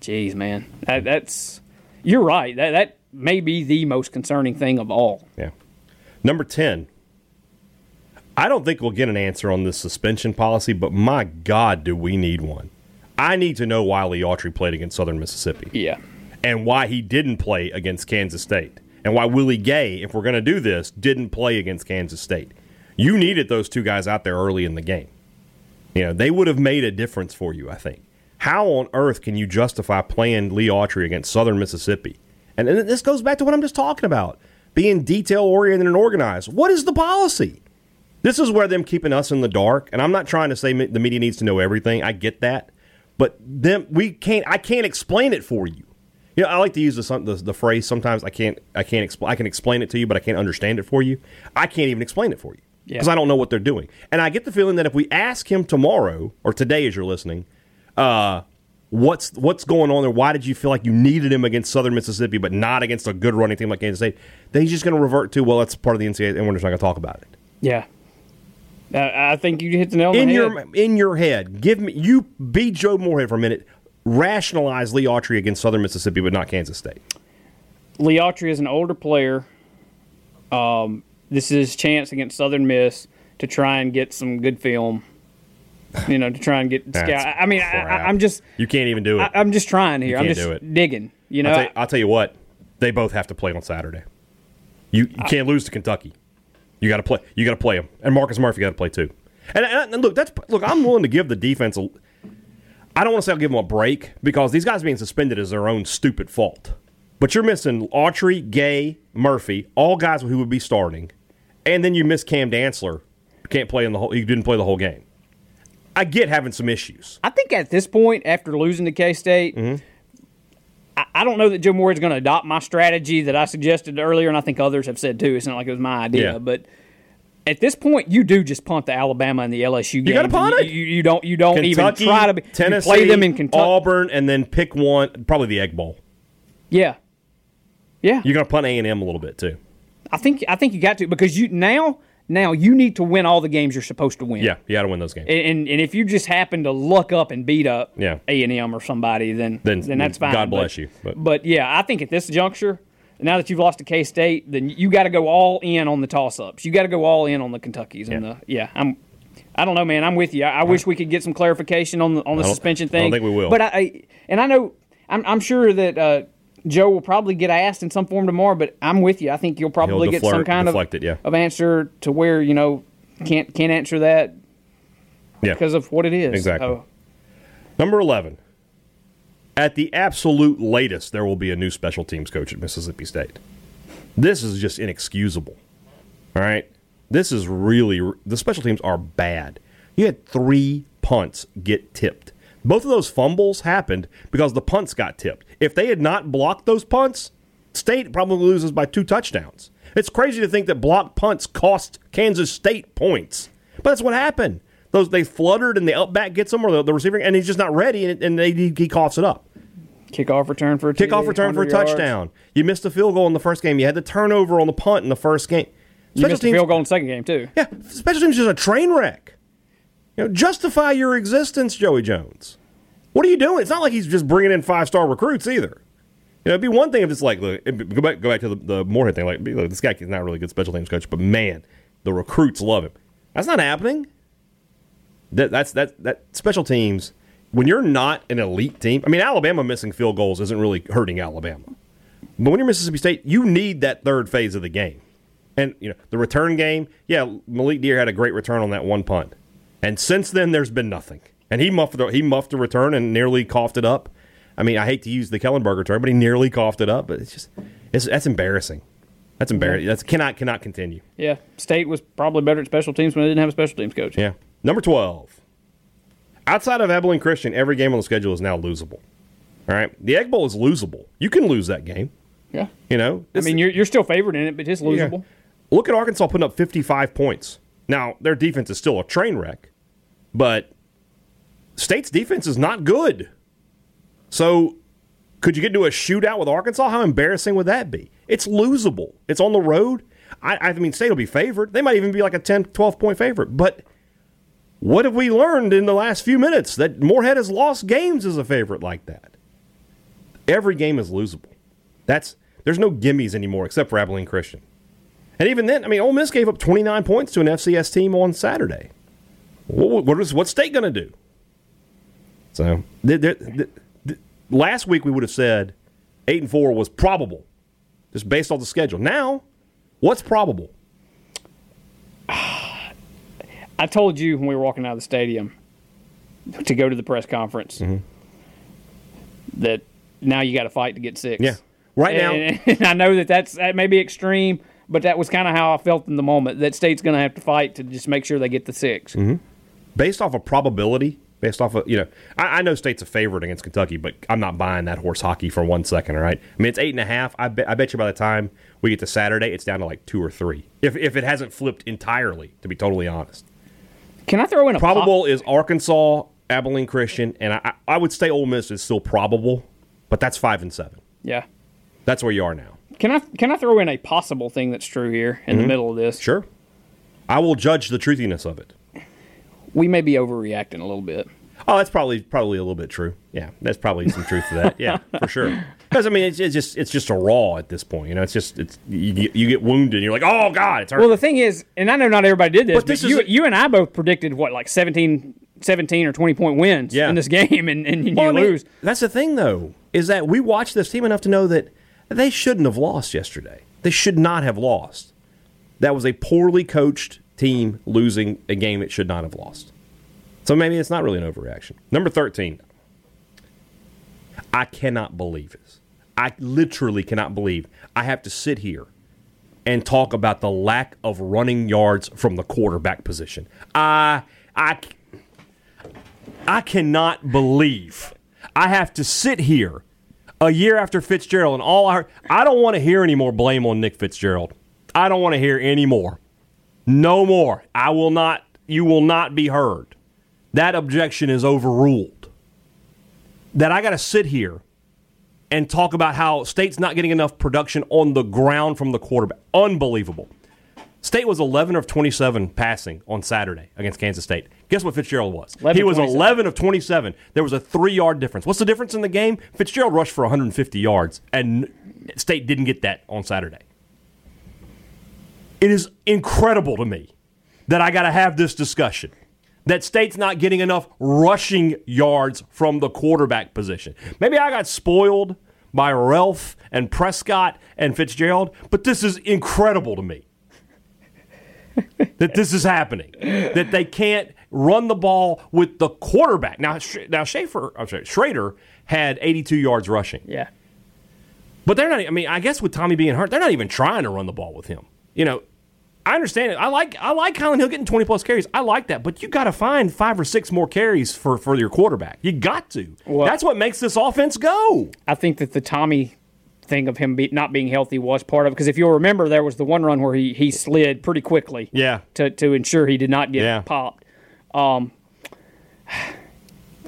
geez, man, that, that's you're right. That that may be the most concerning thing of all. Yeah. Number 10. I don't think we'll get an answer on this suspension policy, but my God, do we need one? I need to know why Lee Autry played against Southern Mississippi Yeah, and why he didn't play against Kansas State and why Willie Gay, if we're going to do this, didn't play against Kansas State. You needed those two guys out there early in the game. You know, they would have made a difference for you, I think. How on earth can you justify playing Lee Autry against Southern Mississippi? And, and this goes back to what I'm just talking about being detail oriented and organized. What is the policy? This is where them keeping us in the dark. And I'm not trying to say me- the media needs to know everything. I get that. but them we can't. I can't explain it for you. You know, I like to use the, the, the phrase sometimes. I can't. I can't explain. I can explain it to you, but I can't understand it for you. I can't even explain it for you because Yeah. I don't know what they're doing. And I get the feeling that if we ask him tomorrow or today, as you're listening, uh, what's what's going on there? Why did you feel like you needed him against Southern Mississippi, but not against a good running team like Kansas State? Then he's just going to revert to, well, that's part of the NCAA, and we're just not going to talk about it. Yeah. I think you hit the nail on in the your head. in your head, give me you be Joe Moorhead for a minute. Rationalize Lee Autry against Southern Mississippi, but not Kansas State. Lee Autry is an older player. Um, this is his chance against Southern Miss to try and get some good film. You know, to try and get scout. I mean, I, crap. I, I'm just, You can't even do it. I, I'm just trying here. I'm just digging. You know, I'll, tell you, I'll tell you what, they both have to play on Saturday. You you can't lose to Kentucky. You got to play. You got to play them, and Marcus Murphy got to play too. And, and, and look, that's look. I'm willing to give the defense. a I don't want to say I'll give them a break because these guys being suspended is their own stupid fault. But you're missing Autry, Gay, Murphy, all guys who would be starting, and then you miss Cam Dantzler. Can't play in the whole. He didn't play the whole game. I get having some issues. I think at this point, after losing to K State, Mm-hmm. I, I don't know that Joe Moorhead is going to adopt my strategy that I suggested earlier, and I think others have said too. It's not like it was my idea, Yeah. but at this point, you do just punt the Alabama and the LSU game. You gotta punt it. You, you don't. You don't Kentucky, even try to be, Tennessee, play them in Kentucky. Auburn, and then pick one. Probably the Egg Bowl. yeah, yeah. You're going to punt A and M a little bit too. I think I think you got to because you now now you need to win all the games you're supposed to win. Yeah, you got to win those games. And, and and if you just happen to luck up and beat up Yeah. A and M or somebody, then Then- then that's fine. God But- bless you, but- But. yeah, I think at this juncture, now that you've lost to K State, then you got to go all in on the toss ups. You got to go all in on the Kentuckys and Yeah. the yeah. I'm. I don't know, man. I'm with you. I, I wish we could get some clarification on the on the I suspension I thing. don't think we will. But I, I and I know I'm, I'm sure that uh, Joe will probably get asked in some form tomorrow. But I'm with you. I think you'll probably get some kind of it, yeah. of answer to where you know can't can't answer that Yeah. because of what it is. Exactly. So, Number 11. At the absolute latest, there will be a new special teams coach at Mississippi State. This is just inexcusable. All right? This is really, the special teams are bad. You had three punts get tipped. Both of those fumbles happened because the punts got tipped. If they had not blocked those punts, State probably loses by two touchdowns. It's crazy to think that blocked punts cost Kansas State points, but that's what happened. Those they fluttered and the up back gets them, or the, the receiver, and he's just not ready, and, and they, he, coughs it up. kickoff return for a Kickoff return for a yards. touchdown. You missed a field goal in the first game. You had the turnover on the punt in the first game. You missed a field goal in the second game too. Yeah, special teams is just a train wreck. You know, justify your existence, Joey Jones. What are you doing? It's not like he's just bringing in five star recruits either. You know, it'd be one thing if it's like, look, go back, go back to the, the Moorhead thing. Like, like, this guy is not really good special teams coach, but man, the recruits love him. That's not happening. That, that's that that special teams. When you're not an elite team, I mean, Alabama missing field goals isn't really hurting Alabama. But when you're Mississippi State, you need that third phase of the game. And you know the return game. Yeah, Malik Dear had a great return on that one punt, and since then there's been nothing. And he muffed he muffed the return and nearly coughed it up. I mean, I hate to use the Kellenberger term, but he nearly coughed it up. But it's just it's that's embarrassing. That's embarrassing. That's cannot cannot continue. Yeah, State was probably better at special teams when they didn't have a special teams coach. Yeah. Number 12. Outside of Abilene Christian, every game on the schedule is now losable. All right. The Egg Bowl is losable. You can lose that game. Yeah. You know? I mean, you're, you're still favored in it, but it's losable. Look at Arkansas putting up 55 points. Now, their defense is still a train wreck, but State's defense is not good. So, could you get into a shootout with Arkansas? How embarrassing would that be? It's losable. It's on the road. I, I mean, State will be favored. They might even be like a 10, 12 point favorite. But what have we learned in the last few minutes? That Moorhead has lost games as a favorite like that. Every game is losable. That's there's no gimmies anymore except for Abilene Christian. And even then, I mean, Ole Miss gave up 29 points to an FCS team on Saturday. What, what is what's State going to do? So, th- th- th- last week we would have said eight and four was probable, just based off the schedule. Now, what's probable? I told you when we were walking out of the stadium to go to the press conference Mm-hmm. that now you got to fight to get six. Yeah, right now. And, and I know that that's that may be extreme, but that was kind of how I felt in the moment. That state's going to have to fight to just make sure they get the 6 Mm-hmm. based off of probability, based off of you know. I, I know State's a favorite against Kentucky, but I'm not buying that horse hockey for one second. All right, I mean it's eight and a half. I bet I bet you by the time we get to Saturday, it's down to like two or three. If if it hasn't flipped entirely, to be totally honest. Can I throw in a pop- Probable is Arkansas, Abilene Christian, and I, I would say Ole Miss is still probable, but that's five and seven. Yeah. That's where you are now. Can I can I throw in a possible thing that's true here in the middle of this? Mm-hmm. Sure. I will judge the truthiness of it. We may be overreacting a little bit. Oh, that's probably probably a little bit true. Yeah, that's probably some truth to that. Yeah, for sure. Because I mean, it's, it's just it's just a raw at this point. You know, it's just it's you, get- you get wounded. and You're like, oh god, it's hurt. Well, the thing is, and I know not everybody did this, But but, this is you, a- you and I both predicted what like 17, 17 or twenty point wins Yeah. in this game, and, and you Well, I mean, lose. That's the thing, though, is that we watched this team enough to know that they shouldn't have lost yesterday. They should not have lost. That was a poorly coached team losing a game it should not have lost. So maybe it's not really an overreaction. Number 13. I cannot believe this. I literally cannot believe I have to sit here and talk about the lack of running yards from the quarterback position. I I I cannot believe I have to sit here a year after Fitzgerald and all I heard. I don't want to hear any more blame on Nick Fitzgerald. I don't want to hear any more. No more. I will not. You will not be heard. That objection is overruled. That I got to sit here and talk about how State's not getting enough production on the ground from the quarterback. Unbelievable. State was 11 of 27 passing on Saturday against Kansas State. Guess what Fitzgerald was? 11 he was 27. 11 of 27. There was a three yard difference. What's the difference in the game? Fitzgerald rushed for 150 yards, and State didn't get that on Saturday. It is incredible to me that I got to have this discussion. That State's not getting enough rushing yards from the quarterback position. Maybe I got spoiled by Relf and Prescott and Fitzgerald, but this is incredible to me that this is happening. That they can't run the ball with the quarterback. Now, Sh- now Schaefer, I'm sorry, Shrader had 82 yards rushing. Yeah. But they're not. I mean, I guess with Tommy being hurt, they're not even trying to run the ball with him. You know, I understand it. I like I like Kylin Hill getting twenty plus carries. I like that, but you got to find five or six more carries for for your quarterback. You got to. Well- That's what makes this offense go. I think that the Tommy thing of him be, not being healthy was part of it. Because if you'll remember, there was the one run where he, he slid pretty quickly Yeah. to, to ensure he did not get Yeah. popped. Um,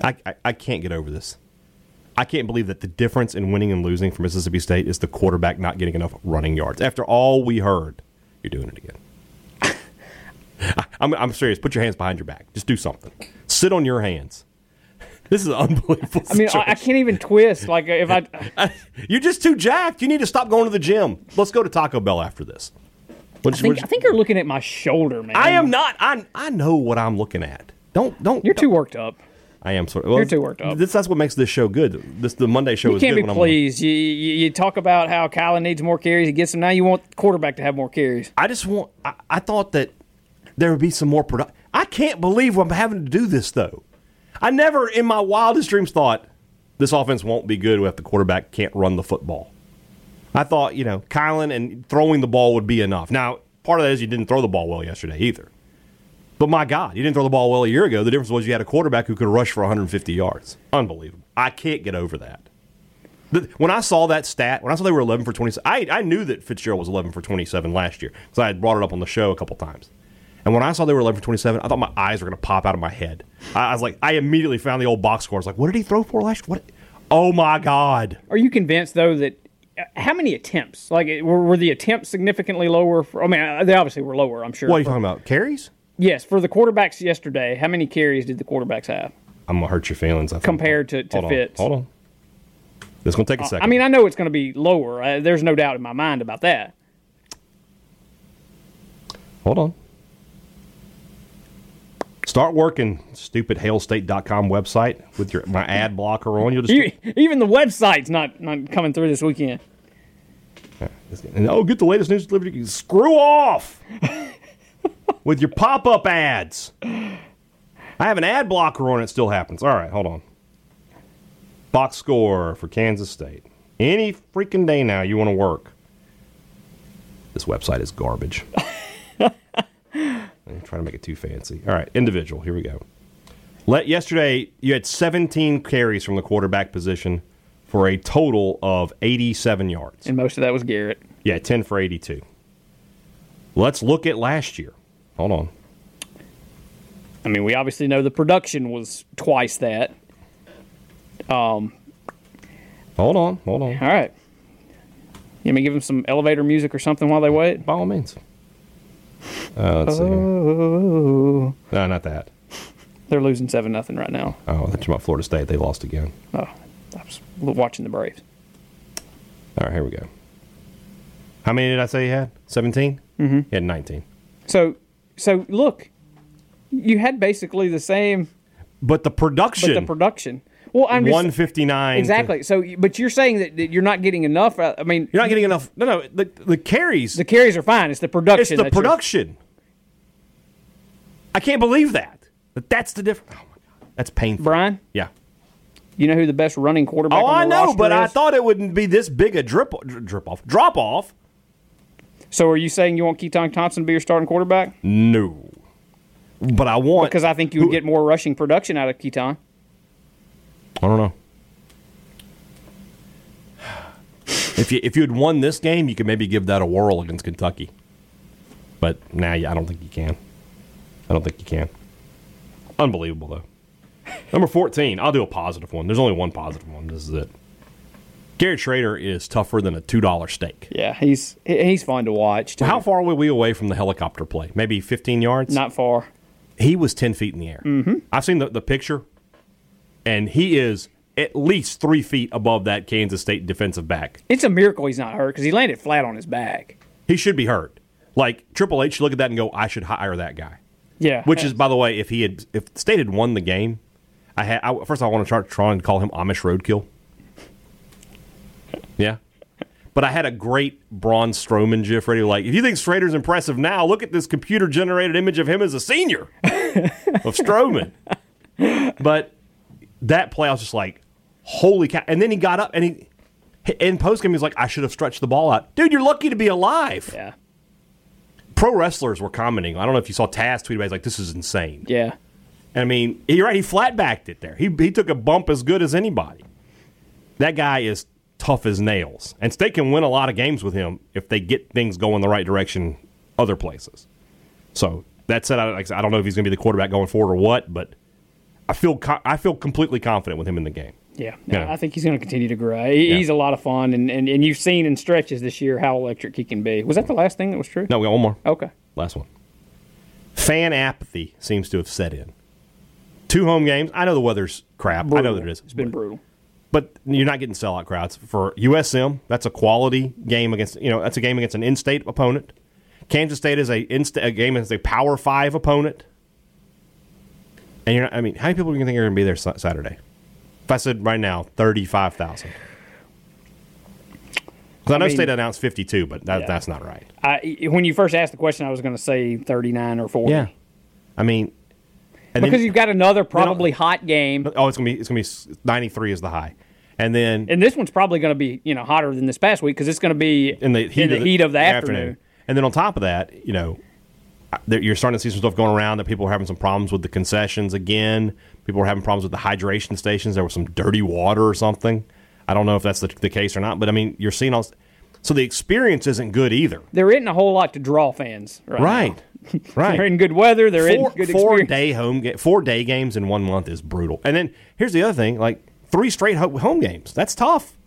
I, I I can't get over this. I can't believe that the difference in winning and losing for Mississippi State is the quarterback not getting enough running yards. After all we heard, you're doing it again. I, I'm, I'm serious. Put your hands behind your back. Just do something. Sit on your hands. This is unbelievable. I mean, I, I can't even twist. Like if I, You're just too jacked. You need to stop going to the gym. Let's go to Taco Bell after this. I think, I think you're looking at my shoulder, man. I am not. I I know what I'm looking at. Don't don't. You're too worked up. I am sort of. Well, You're too worked up. This that's what makes this show good. This the Monday show You is can't good be pleased. You, you you talk about how Kylin needs more carries. He gets them now. You want the quarterback to have more carries. I'm. Just want. I, I thought that there would be some more production. I can't believe I'm having to do this though. I never in my wildest dreams thought this offense won't be good if the quarterback can't run the football. I thought you know Kylin and throwing the ball would be enough. Now part of that is you didn't throw the ball well yesterday either. But my God, you didn't throw the ball well a year ago. The difference was you had a quarterback who could rush for 150 yards. Unbelievable. I can't get over that. When I saw that stat, when I saw they were 11 for 27, I, I knew that Fitzgerald was 11 for 27 last year because I had brought it up on the show a couple times. And when I saw they were 11 for 27, I thought my eyes were going to pop out of my head. I, I was like, I immediately found the old box score. I was like, what did he throw for last? What? Oh my God. Are you convinced though that how many attempts? Like were, were the attempts significantly lower? For, I mean, uh, they obviously were lower. I'm sure. What are you talking about? Carries? Yes, for the quarterbacks yesterday, how many carries did the quarterbacks have? I'm going to hurt your feelings. I think. Compared to- to Hold on, Fitz. Hold on. This going to take a second. I mean, I know it's going to be lower. Uh, there's no doubt in my mind about that. Hold on. Start working, stupid hailstate.com website with your my ad blocker on. You'll just Even the website's not not coming through this weekend. and, oh, get the latest news delivered. You can Screw off with your pop up ads. I have an ad blocker on. It still happens. All right, hold on. Box score for Kansas State. Any freaking day now you want to work. This website is garbage. I'm trying to make it too fancy. All right, individual. Here we go. Let yesterday you had 17 carries from the quarterback position for a total of 87 yards. And most of that was Garrett. Yeah, 10 for 82. Let's look at last year. Hold on. I mean, we obviously know the production was twice that. Um, hold on. Hold on. All right. You want me give them some elevator music or something while they wait? By all means. Uh, let's see. Oh, No, not that. they're losing seven nothing right now. Oh, that's about Florida State. They lost again. Oh, I was watching the Braves. All right, here we go. How many did I say you had? 17? Mm-hmm. You had 19. So, so look, you had basically the same, But the but production, the production. Well, I'm just 159. to- exactly. So, but you're saying that, that you're not getting enough. uh, I mean, You're not getting enough. No, no. The, the carries. the carries are fine. It's the production. it's the production. I can't believe that. But that's the difference. Oh, my God. That's painful. Brian, Yeah. you know who the best running quarterback? Oh, I know, but I thought it wouldn't be this big a drip, drip off, drop off. So, are you saying you want Keytaon Thompson to be your starting quarterback? No, but I want Because I think you would get more rushing production out of Keytaon. I don't know. If you if you had won this game, you could maybe give that a whirl against Kentucky. But now, nah, I don't think you can. I don't think you can. Unbelievable though. Number fourteen. I'll do a positive one. There's only one positive one. This is it. Garrett Shrader is tougher than a two dollar steak. Yeah, he's he- he's fun to watch. Too. How far were we away from the helicopter play? Maybe 15 yards? Not far. he was 10 feet in the air. Mm-hmm. I've seen the, the picture, and he is at least three feet above that Kansas State defensive back. It's a miracle he's not hurt because he landed flat on his back. He should be hurt. Like Triple H should look at that and go, "I should hire that guy." Yeah, Which is, by the way, if he had, if State had won the game, I had I, first I want to try, try and call him Amish Roadkill. Yeah, but I had a great Braun Strowman gif ready. Like, if you think Shrader's impressive now, look at this computer generated image of him as a senior of Strowman. But that play, I was just like, holy cow! And then he got up and he. In post game, he was like, "I should have stretched the ball out, dude. You're lucky to be alive." yeah, Pro wrestlers were commenting. I don't know if you saw Taz tweet about. it. He's like, "This is insane." yeah. I mean, you're right. He flat backed it there. He he took a bump as good as anybody. That guy is tough as nails, and State can win a lot of games with him if they get things going the right direction other places. So that said, I, like I said, I don't know if he's going to be the quarterback going forward or what, but I feel co- I feel completely confident with him in the game. Yeah, no, Yeah. I think he's going to continue to grow. He, Yeah. He's a lot of fun, and, and, and you've seen in stretches this year how electric he can be. Was that the last thing that was true? No, we got one more. Okay. Last one. Fan apathy seems to have set in. Two home games. I know the weather's crap. I know Brutal. that it is. It's been brutal. but you're not getting sellout crowds for USM. That's a quality game against you know that's a game against an in-state opponent. Kansas State is a, in a game against a Power Five opponent. And you're not, I mean, how many people do you think are going to be there Saturday? If I said right now, thirty-five thousand. Because I know mean- State announced fifty-two, but that, Yeah. that's not right. I, when you first asked the question, I was going to say 39 or 40. Yeah, I mean, Because then, you've got another probably hot game, oh, it's gonna be it's gonna be ninety-three is the high, and then and this one's probably going to be you know hotter than this past week because it's going to be in the heat, in the, of, heat of the afternoon. And then on top of that, you know, you're starting to see some stuff going around that people are having some problems with the concessions again. People are having problems with the hydration stations. There was some dirty water or something. I don't know if that's the, the case or not, but I mean, you're seeing all. So the experience isn't good either. There isn't a whole lot to draw fans right. Right. Right. They're in good weather. They're four, in good four experience. day home ga- four day games in one month is brutal. And then here's the other thing: like three straight home games. That's tough.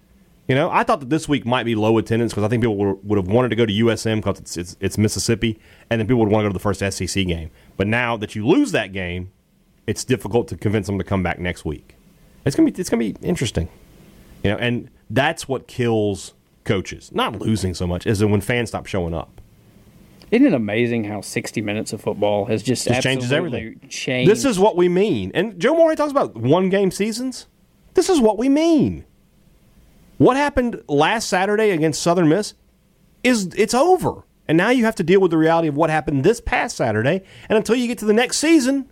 You know, I thought that this week might be low attendance because I think people would, would have wanted to go to USM because it's, it's it's Mississippi, and then people would want to go to the first SEC game. But now that you lose that game, it's difficult to convince them to come back next week. It's gonna be it's gonna be interesting. You know, and that's what kills coaches. Not losing so much, is when fans stop showing up. Isn't it amazing how 60 minutes of football has just, Just changes everything. Changed. This is what we mean. And Joe Moorhead talks about one game seasons. This is what we mean. What happened last Saturday against Southern Miss is it's over. And now you have to deal with the reality of what happened this past Saturday. And until you get to the next season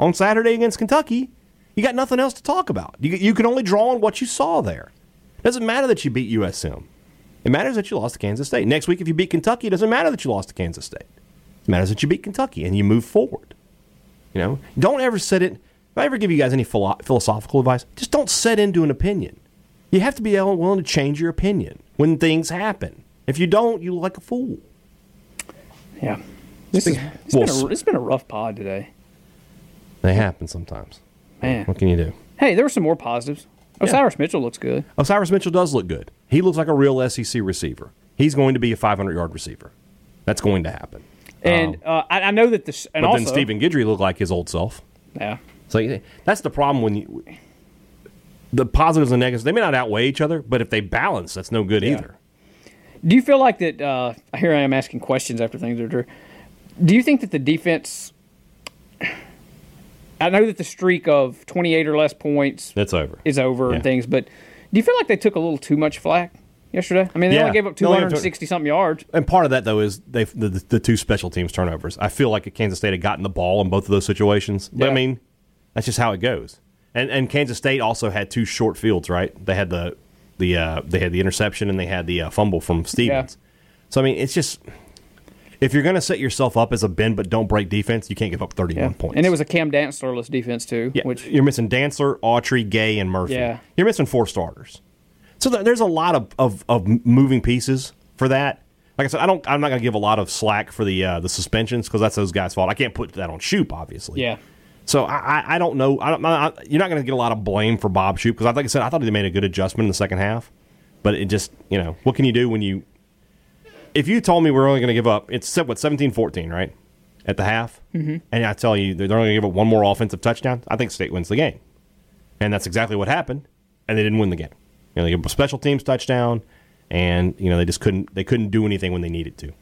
on Saturday against Kentucky, you got nothing else to talk about. You, you can only draw on what you saw there. It doesn't matter that you beat USM. It matters that you lost to Kansas State. Next week, if you beat Kentucky, it doesn't matter that you lost to Kansas State. It matters that you beat Kentucky and you move forward. You know, don't ever set it. If I ever give you guys any philo- philosophical advice, just don't set into an opinion. You have to be able- willing to change your opinion when things happen. If you don't, you look like a fool. Yeah. This is, it's, well, been a, it's been a rough pod today. They happen sometimes. Man. What can you do? Hey, there were some more positives. Osiris Mitchell looks good. Osiris Mitchell does look good. He looks like a real SEC receiver. He's going to be a 500 yard receiver. That's going to happen. And uh, I, I know that this. And But also, then Stephen Guidry looked like his old self. Yeah. So that's the problem when you. The positives and negatives, they may not outweigh each other, but if they balance, that's no good either. Do you feel like that? Uh, here I am asking questions after things are true. Do you think that the defense? I know that the streak of 28 or less points that's over. is over Yeah. and things, but do you feel like they took a little too much flack yesterday? I mean, they Yeah. only gave up They only gave 260 something yards. And part of that though is they the, the, the two special teams turnovers. I feel like Kansas State had gotten the ball in both of those situations. But I mean, that's just how it goes. And and Kansas State also had two short fields, right? They had the the uh, they had the interception and they had the uh, fumble from Stevens. So I mean, it's just if you're going to set yourself up as a bend but don't break defense, you can't give up 31 Yeah. points. And it was a Cam Dantzlerless defense too, Yeah, which you're missing Dantzler, Autry, Gay, and Murphy. Yeah. You're missing four starters. So th- there's a lot of, of, of moving pieces for that. Like I said, I don't. I'm not going to give a lot of slack for the uh, the suspensions because that's those guys' fault. I can't put that on Shoop, obviously. yeah. So I, I, don't know. I don't, I, you're not going to get a lot of blame for Bob Shoop because, like I said, I thought they made a good adjustment in the second half. But it just, you know, what can you do when you? If you told me we're only going to give up, it's what 17-14, right, at the half, mm-hmm. and I tell you they're only going to give up one more offensive touchdown, I think State wins the game, and that's exactly what happened, and they didn't win the game. You know, they gave up a special teams touchdown, and you know they just couldn't they couldn't do anything when they needed to.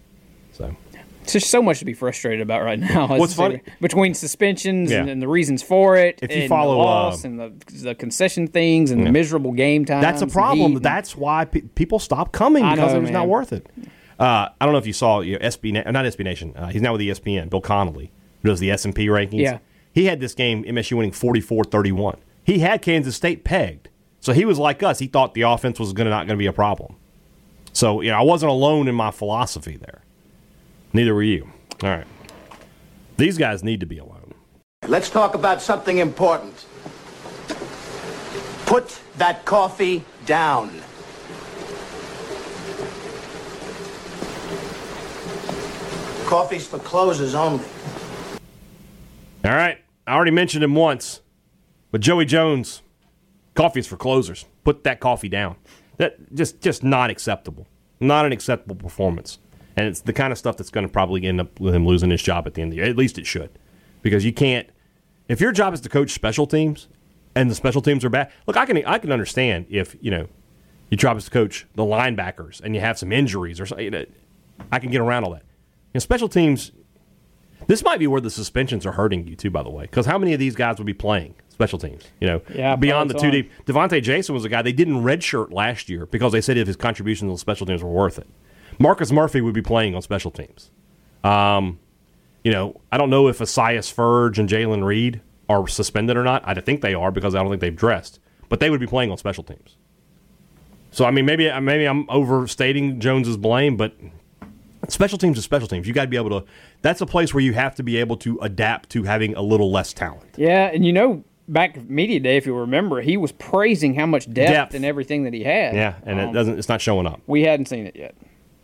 Just so much to be frustrated about right now. What's funny- between suspensions and, Yeah. and the reasons for it, If you and follow, the loss uh, and the, the concession things and the miserable game time, that's a problem. and- That's why pe- people stop coming I because know, it was not worth it. Uh, I don't know if you saw you know, SB, not SB Nation. Uh, he's now with ESPN. Bill Connelly, who does the S and P rankings. Yeah. he had this game MSU winning 44-31. He had Kansas State pegged, so he was like us. He thought the offense was going to not going to be a problem. So you know, I wasn't alone in my philosophy there. Neither were you. All right, these guys need to be alone. Let's talk about something important. Put that coffee down. Coffee's for closers only. All right. I already mentioned him once, but Joey Jones, coffee is for closers. Put that coffee down. That just just not acceptable. Not an acceptable performance. And it's the kind of stuff that's going to probably end up with him losing his job at the end of the year. At least it should. Because you can't if your job is to coach special teams and the special teams are bad. Look, I can I can understand if, you know, your job is to coach the linebackers and you have some injuries or something. you know, I can get around all that. You know, special teams this might be where the suspensions are hurting you too, by the way, because how many of these guys would be playing special teams? You know, Yeah, beyond the two so. deep. Devonta Jason was a guy they didn't redshirt last year because they said if his contributions on special teams were worth it. Marcus Murphy would be playing on special teams. Um, you know, I don't know if Esaias Furdge and Jalen Reed are suspended or not. I think they are because I don't think they've dressed, but they would be playing on special teams. So I mean, maybe maybe I'm overstating Jones's blame, but special teams is special teams. You got to be able to. That's a place where you have to be able to adapt to having a little less talent. Yeah, and you know, back media day, if you remember, he was praising how much depth, Depth. and everything that he had. Yeah, and it Um, doesn't. It's not showing up We hadn't seen it yet.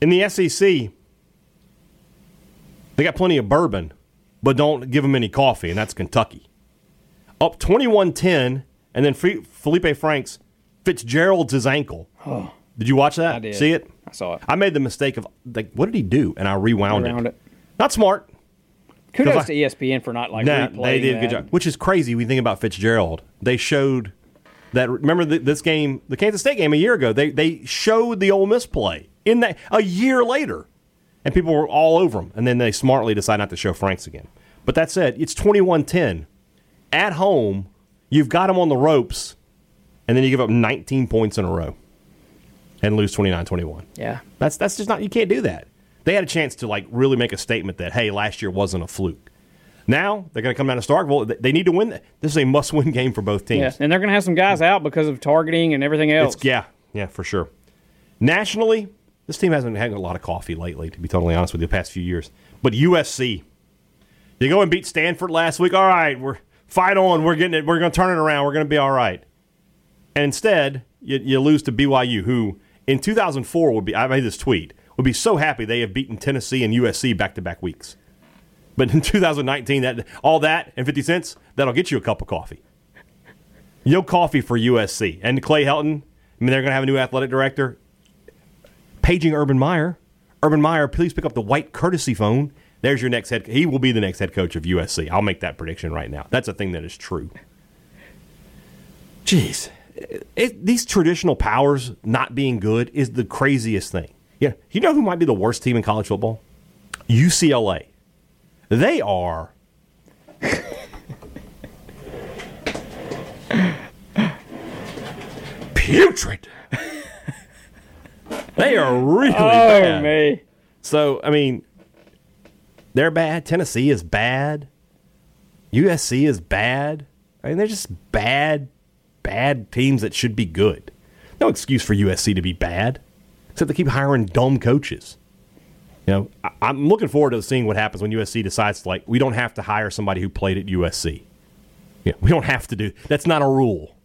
In the SEC. They got plenty of bourbon, but don't give them any coffee, and that's Kentucky. Up 21-10, and then Fe- Feleipe Franks Fitzgerald's his ankle. Did you watch that? I did. See it? I saw it. I made the mistake of like, what did he do? And I rewound Rewound it. it. Not smart. Kudos I- to ESPN for not like Nah, replaying they did a good job. Which is crazy when you think about Fitzgerald. They showed that. Remember the, this game, the Kansas State game a year ago. They they showed the Ole Miss play in that a year later, and people were all over them. And then they smartly decide not to show Franks again. But that said, it's 21-10. at home. You've got them on the ropes, and then you give up 19 points in a row and lose 29-21. Yeah. That's that's just not you can't do that. They had a chance to like really make a statement that hey, last year wasn't a fluke. Now they're going to come down to Starkville. They- They need to win. This is a must-win game for both teams. Yeah. And they're going to have some guys out because of targeting and everything else. It's, yeah, yeah, for sure. Nationally, this team hasn't had a lot of coffee lately, to be totally honest with you, the past few years. But USC, you go and beat Stanford last week. All right, we're fight on. We're getting it. We're going to turn it around. We're going to be all right. And instead, you, you lose to BYU, who in 2004 would be. I made this tweet. Would be so happy they have beaten Tennessee and USC back to back weeks. But in 2019, that all that and 50 cents that'll get you a cup of coffee. Yo coffee for USC and Clay Helton. I mean, they're going to have a new athletic director. Paging Urban Meyer. Urban Meyer, please pick up the white courtesy phone. There's your next head. He will be the next head coach of USC. I'll make that prediction right now. That's a thing that is true. Jeez, it, these traditional powers not being good is the craziest thing. Yeah, you know who might be the worst team in college football? UCLA. They are. putrid. They are really Oh bad. me. So, I mean, they're bad. Tennessee is bad. USC is bad. I mean, they're just bad, bad teams that should be good. No excuse for USC to be bad, except they keep hiring dumb coaches. You know, I, I'm looking forward to seeing what happens when USC decides, to like, we don't have to hire somebody who played at USC. Yeah, we don't have to do. That's not a rule.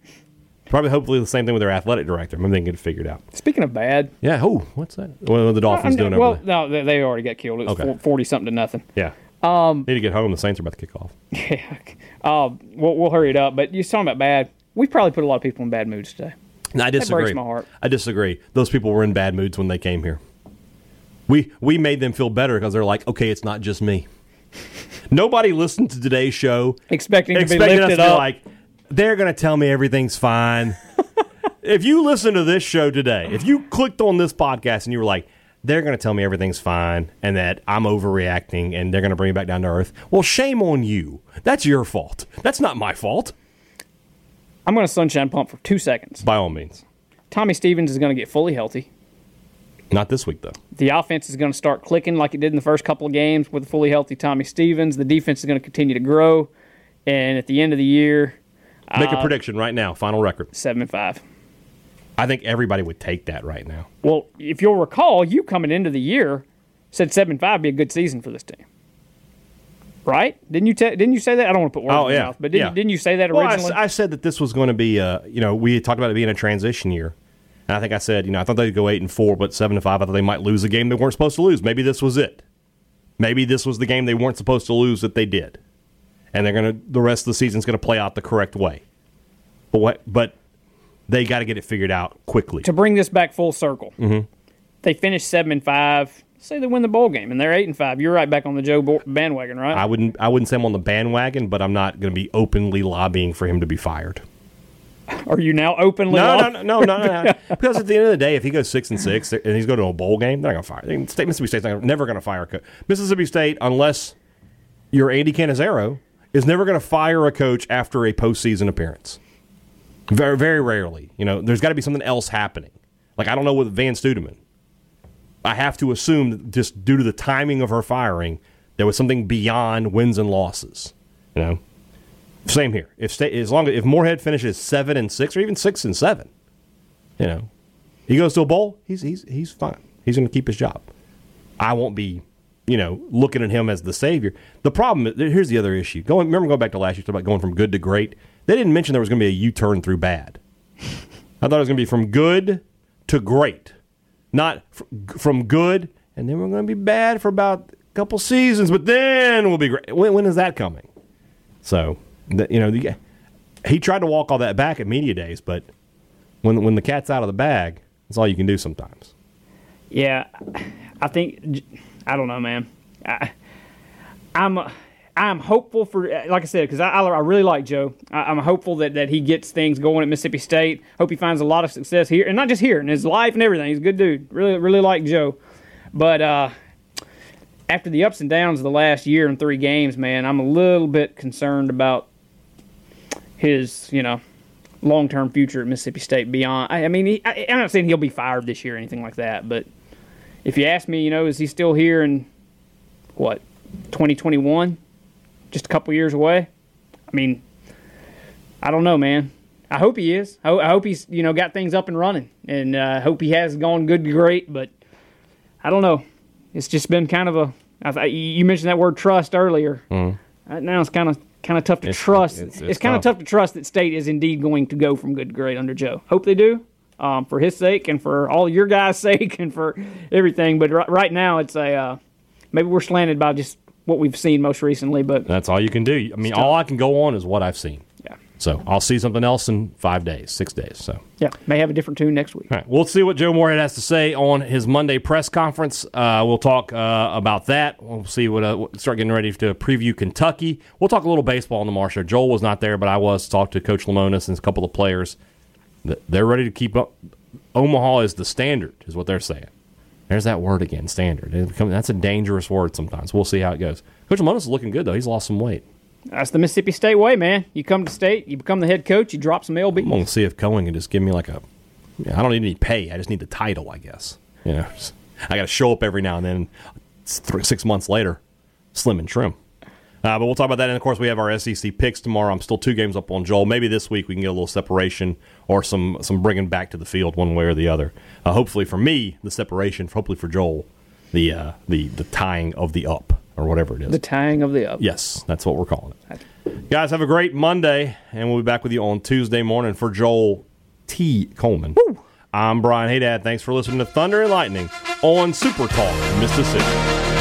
Probably, hopefully, the same thing with their athletic director. Maybe they can get it figured out. Speaking of bad, Yeah. Oh, what's that? What are the Dolphins I'm- doing well, over there? no, they, they already got killed. It was Okay. forty something to nothing. Yeah. Um, Need to get home. The Saints are about to kick off. Yeah. Uh, we'll, we'll hurry it up. But you're talking about bad. We probably put a lot of people in bad moods today. No, I disagree. breaks my heart. I disagree. Those people were in bad moods when they came here. We we made them feel better because they're like, okay, it's not just me. Nobody listened to today's show Expecting to be expecting us lifted to be up. like, they're going to tell me everything's fine. if you listen to this show today, if you clicked on this podcast and you were like, they're going to tell me everything's fine and that I'm overreacting and they're going to bring me back down to earth. Well, shame on you. That's your fault. That's not my fault. I'm going to sunshine pump for two seconds. By all means. Tommy Stevens is going to get fully healthy. Not this week, though. The offense is going to start clicking like it did in the first couple of games with a fully healthy Tommy Stevens. The defense is going to continue to grow. And at the end of the year, Make Uh, a prediction right now. Final record. seven and five. I think everybody would take that right now. Well, if you'll recall, you coming into the year said seven and five be a good season for this team. Right? Didn't you? Te- didn't you say that? I don't want to put words Oh, in your yeah. mouth, but didn't, Yeah. didn't you say that Well, I, originally? I said that this was going to be, uh, you know, we had talked about it being a transition year. And I think I said, you know, I thought they'd go eight and four, but seven and five. I thought they might lose a game they weren't supposed to lose. Maybe this was it. Maybe this was the game they weren't supposed to lose that they did, and they're gonna. The rest of the season's going to play out the correct way. But what? But they got to get it figured out quickly. to bring this back full circle, Mm-hmm. they finished seven and five. Say they win the bowl game, and they're eight and five. You're right back on the Joe bandwagon, right? I wouldn't. I wouldn't say I'm on the bandwagon, but I'm not going to be openly lobbying for him to be fired. Are you now openly? No, no, no, no, no, no. because at the end of the day, if he goes six and six and he's going to a bowl game, they're not going to fire. State Mississippi State's not, never going to fire. Mississippi State, unless you're Andy Cannizaro, is never going to fire a coach after a postseason appearance. Very, very rarely. You know, there's got to be something else happening. Like I don't know with Vann Stuedeman. I have to assume that just due to the timing of her firing, there was something beyond wins and losses. You know, same here. If state, as long as if Moorhead finishes seven and six, or even six and seven, you know, he goes to a bowl, he's he's he's fine. He's going to keep his job. I won't be, you know, looking at him as the savior. The problem here's the other issue. Going, remember going back to last year, about going from good to great. They didn't mention there was going to be a U turn through bad. I thought it was going to be from good to great, not fr- from good and then we're going to be bad for about a couple seasons, but then we'll be great. When, when is that coming? So, you know, the, he tried to walk all that back at media days, but when when the cat's out of the bag, that's all you can do sometimes. Yeah, I think I don't know, man. I, I'm I'm hopeful for like I said because I, I really like Joe. I, I'm hopeful that, that he gets things going at Mississippi State. Hope he finds a lot of success here, and not just here in his life and everything. He's a good dude. Really really like Joe, but uh, after the ups and downs of the last year and three games, man, I'm a little bit concerned about his you know long term future at Mississippi State. Beyond, I, I mean, he, I, I'm not saying he'll be fired this year or anything like that, but if you ask me, you know, is he still here in what 2021? Just a couple years away. I mean, I don't know, man. I hope he is. I, I hope he's you know got things up and running, and I uh, hope he has gone good to great. But I don't know. It's just been kind of a. I, th- you mentioned that word trust earlier. Uh, now it's kind of kind of tough to It's- trust. it's- It's, it's kind of tough. tough to trust that State is indeed going to go from good to great under Joe. Hope they do, um, for his sake and for all your guys' sake and for everything. But right, right now, it's a uh, maybe we're slanted by just what we've seen most recently. But That's all you can do. I mean, all I can go on is what I've seen. yeah, So I'll see something else in five days, six days. So. yeah, may have a different tune next week. All right, we'll see what Joe Moorhead has to say on his Monday press conference. Uh, we'll talk uh, about that. We'll see what uh, start getting ready to preview Kentucky. We'll talk a little baseball on the Marsh. Joel was not there, but I was talked to Coach Lemonis and a couple of players. Th- They're ready to keep up. Omaha is the standard, is what they're saying. There's that word again, standard. It become- That's a dangerous word sometimes. We'll see how it goes. Coach Lemonis is looking good though. He's lost some weight. That's the Mississippi State way, man. You come to State, you become the head coach, you drop some I'm going to see if Cohen can just give me like a. I don't need any pay. I just need the title, I guess. You know, just- I got to show up every now and then. Three, six months later, slim and trim. Uh, but we'll talk about that. And of course, we have our SEC picks tomorrow. I'm still two games up on Joel. Maybe this week we can get a little separation or some some bringing back to the field one way or the other. Uh, hopefully for me, the separation. Hopefully for Joel, the uh, the the tying of the up or whatever it is. The tying of the up. Yes, that's what we're calling it. Guys, have a great Monday, and we'll be back with you on Tuesday morning for Joel T. Coleman. I'm Brian Hadad. Thanks for listening to Thunder and Lightning on Super Talk Mississippi.